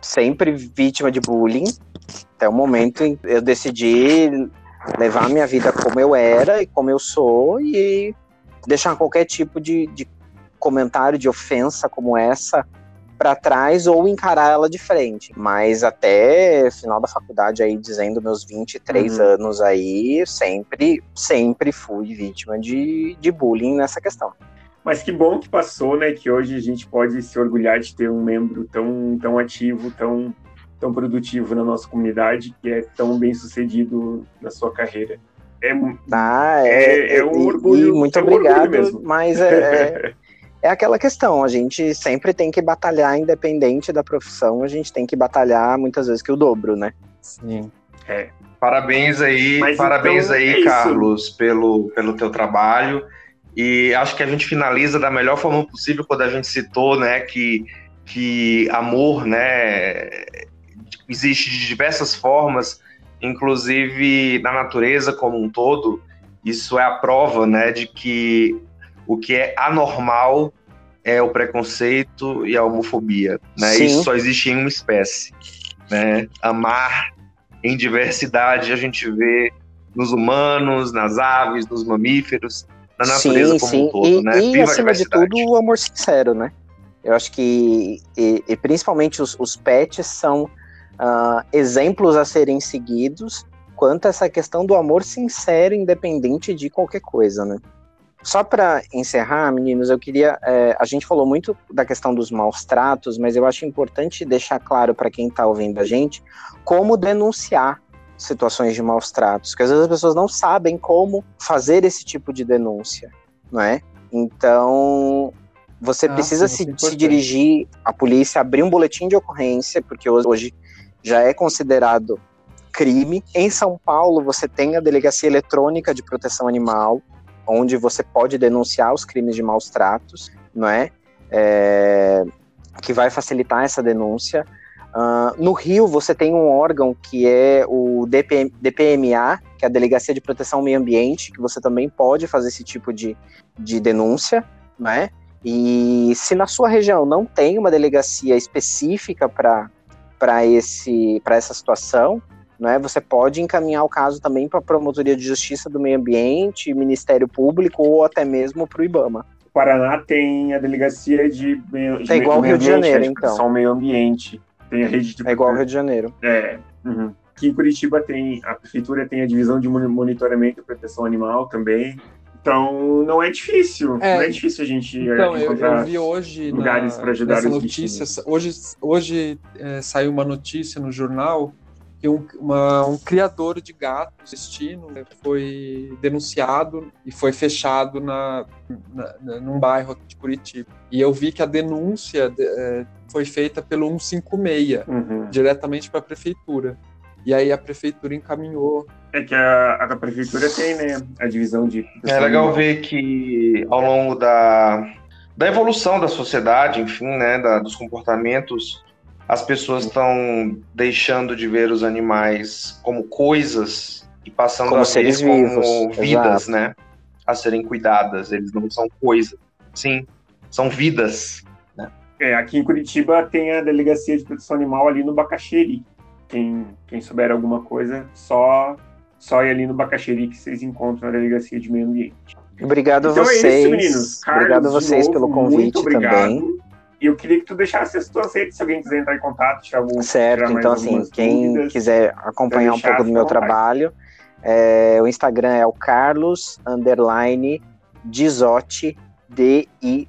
sempre vítima de bullying. Até o momento em eu decidi levar a minha vida como eu era e como eu sou e deixar qualquer tipo de, de comentário de ofensa como essa para trás ou encarar ela de frente. Mas até final da faculdade aí, dizendo meus 23 uhum. anos aí, sempre, sempre fui vítima de, de bullying nessa questão. Mas que bom que passou, né? Que hoje a gente pode se orgulhar de ter um membro tão, tão ativo, tão, tão produtivo na nossa comunidade, que é tão bem sucedido na sua carreira. É, ah, é, é, é um orgulho. muito é um obrigado, mesmo. mas é, é aquela questão, a gente sempre tem que batalhar, independente da profissão, a gente tem que batalhar muitas vezes que o dobro, né? Sim. É. Parabéns aí, Mas parabéns então, aí, é Carlos, pelo, pelo teu trabalho. E acho que a gente finaliza da melhor forma possível quando a gente citou, né, que, que amor, né, existe de diversas formas, inclusive na natureza como um todo. Isso é a prova, né, de que o que é anormal é o preconceito e a homofobia, né? Sim. Isso só existe em uma espécie, né? Amar em diversidade a gente vê nos humanos, nas aves, nos mamíferos, na natureza sim, como sim. um todo, e, né? E Viva acima de tudo o amor sincero, né? Eu acho que e, e principalmente os, os pets são uh, exemplos a serem seguidos quanto a essa questão do amor sincero, independente de qualquer coisa, né? Só para encerrar, meninos, eu queria. É, a gente falou muito da questão dos maus tratos, mas eu acho importante deixar claro para quem está ouvindo a gente como denunciar situações de maus tratos, porque às vezes as pessoas não sabem como fazer esse tipo de denúncia, não é? Então, você ah, precisa sim, se, se, dirigir à polícia, abrir um boletim de ocorrência, porque hoje já é considerado crime. Em São Paulo, você tem a Delegacia Eletrônica de Proteção Animal, onde você pode denunciar os crimes de maus tratos, não é? é que vai facilitar essa denúncia. Uh, no Rio, você tem um órgão que é o DPM, DPMA, que é a Delegacia de Proteção ao Meio Ambiente, que você também pode fazer esse tipo de, de denúncia, né? E se na sua região não tem uma delegacia específica para essa situação, né, você pode encaminhar o caso também para a Promotoria de Justiça do Meio Ambiente, Ministério Público ou até mesmo para o IBAMA. Paraná tem a delegacia de meio, de é igual Rio de Janeiro, então. São meio ambiente. Tem a rede de É igual Rio de Janeiro. É. Uhum. Aqui em Curitiba tem a prefeitura tem a divisão de monitoramento e proteção animal também. Então não é difícil, é, não é difícil a gente então, encontrar eu, eu vi hoje lugares para ajudar os notícias. Hoje, hoje é, saiu uma notícia no jornal que um, uma, um criador de gatos destino né, foi denunciado e foi fechado na, na, na, num bairro de Curitiba. E eu vi que a denúncia é, foi feita pelo 156, uhum. diretamente para a prefeitura. E aí a prefeitura encaminhou. É que a, a prefeitura tem, né, a divisão de. É legal ver que ao longo da, da evolução da sociedade, enfim, né, da, dos comportamentos as pessoas estão deixando de ver os animais como coisas e passando como a ver como vidas, Exato. né? A serem cuidadas. Eles não são coisas. Sim, são vidas. Né? É, aqui em Curitiba tem a delegacia de proteção animal ali no Bacaxeri. Quem, quem souber alguma coisa, só, só ir ali no Bacaxeri que vocês encontram a delegacia de meio ambiente. Obrigado então vocês. É isso, meninos. Carlos, obrigado a vocês novo, pelo convite também. E eu queria que tu deixasse as tuas redes, se alguém quiser entrar em contato, tirar algum Certo, então assim, quem dúvidas, quiser acompanhar um pouco do meu trabalho, é, o Instagram é o Carlos underline Dizotti, D-I-Z-O-T-T-I.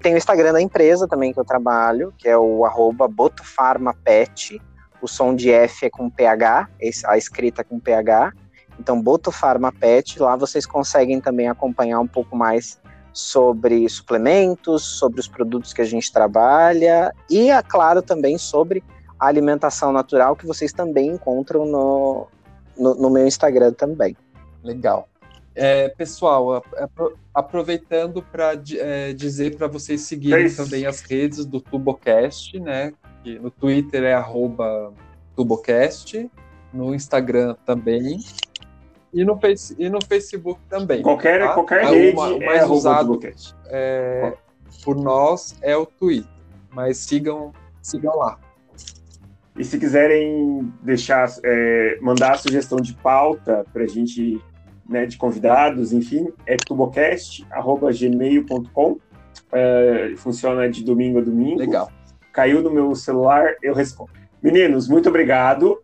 Tem o Instagram da empresa também que eu trabalho, que é o arroba botofarmapet. O som de F é com PH, a escrita é com PH. Então, Botofarmapet, lá vocês conseguem também acompanhar um pouco mais sobre suplementos, sobre os produtos que a gente trabalha e, é claro, também sobre a alimentação natural que vocês também encontram no, no, no meu Instagram também. Legal. É, pessoal, aproveitando para é, dizer para vocês seguirem é também as redes do Tubocast, né? Que no Twitter é @tubocast, no Instagram também e no, face, e no Facebook também. Qualquer, tá? qualquer rede o é mais usado é, por nós é o Twitter, mas sigam, sigam lá. E se quiserem deixar, é, mandar sugestão de pauta para a gente, né, de convidados, enfim, é tubocast.gmail.com. É, funciona de domingo a domingo. Legal. Caiu no meu celular, eu respondo. Meninos, muito obrigado.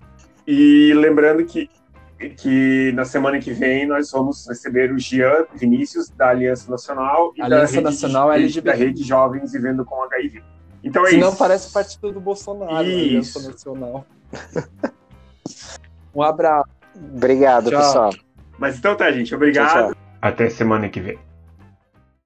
E lembrando que que na semana que vem nós vamos receber o Gian Vinícius, da Aliança Nacional e Aliança da, Nacional rede, LGBT. da Rede Jovens Vivendo com HIV. Então é Se isso. não parece partido do Bolsonaro, isso. Aliança Nacional. um abraço. Obrigado, tchau. pessoal. Mas então tá, gente. Obrigado. Tchau, tchau. Até semana que vem.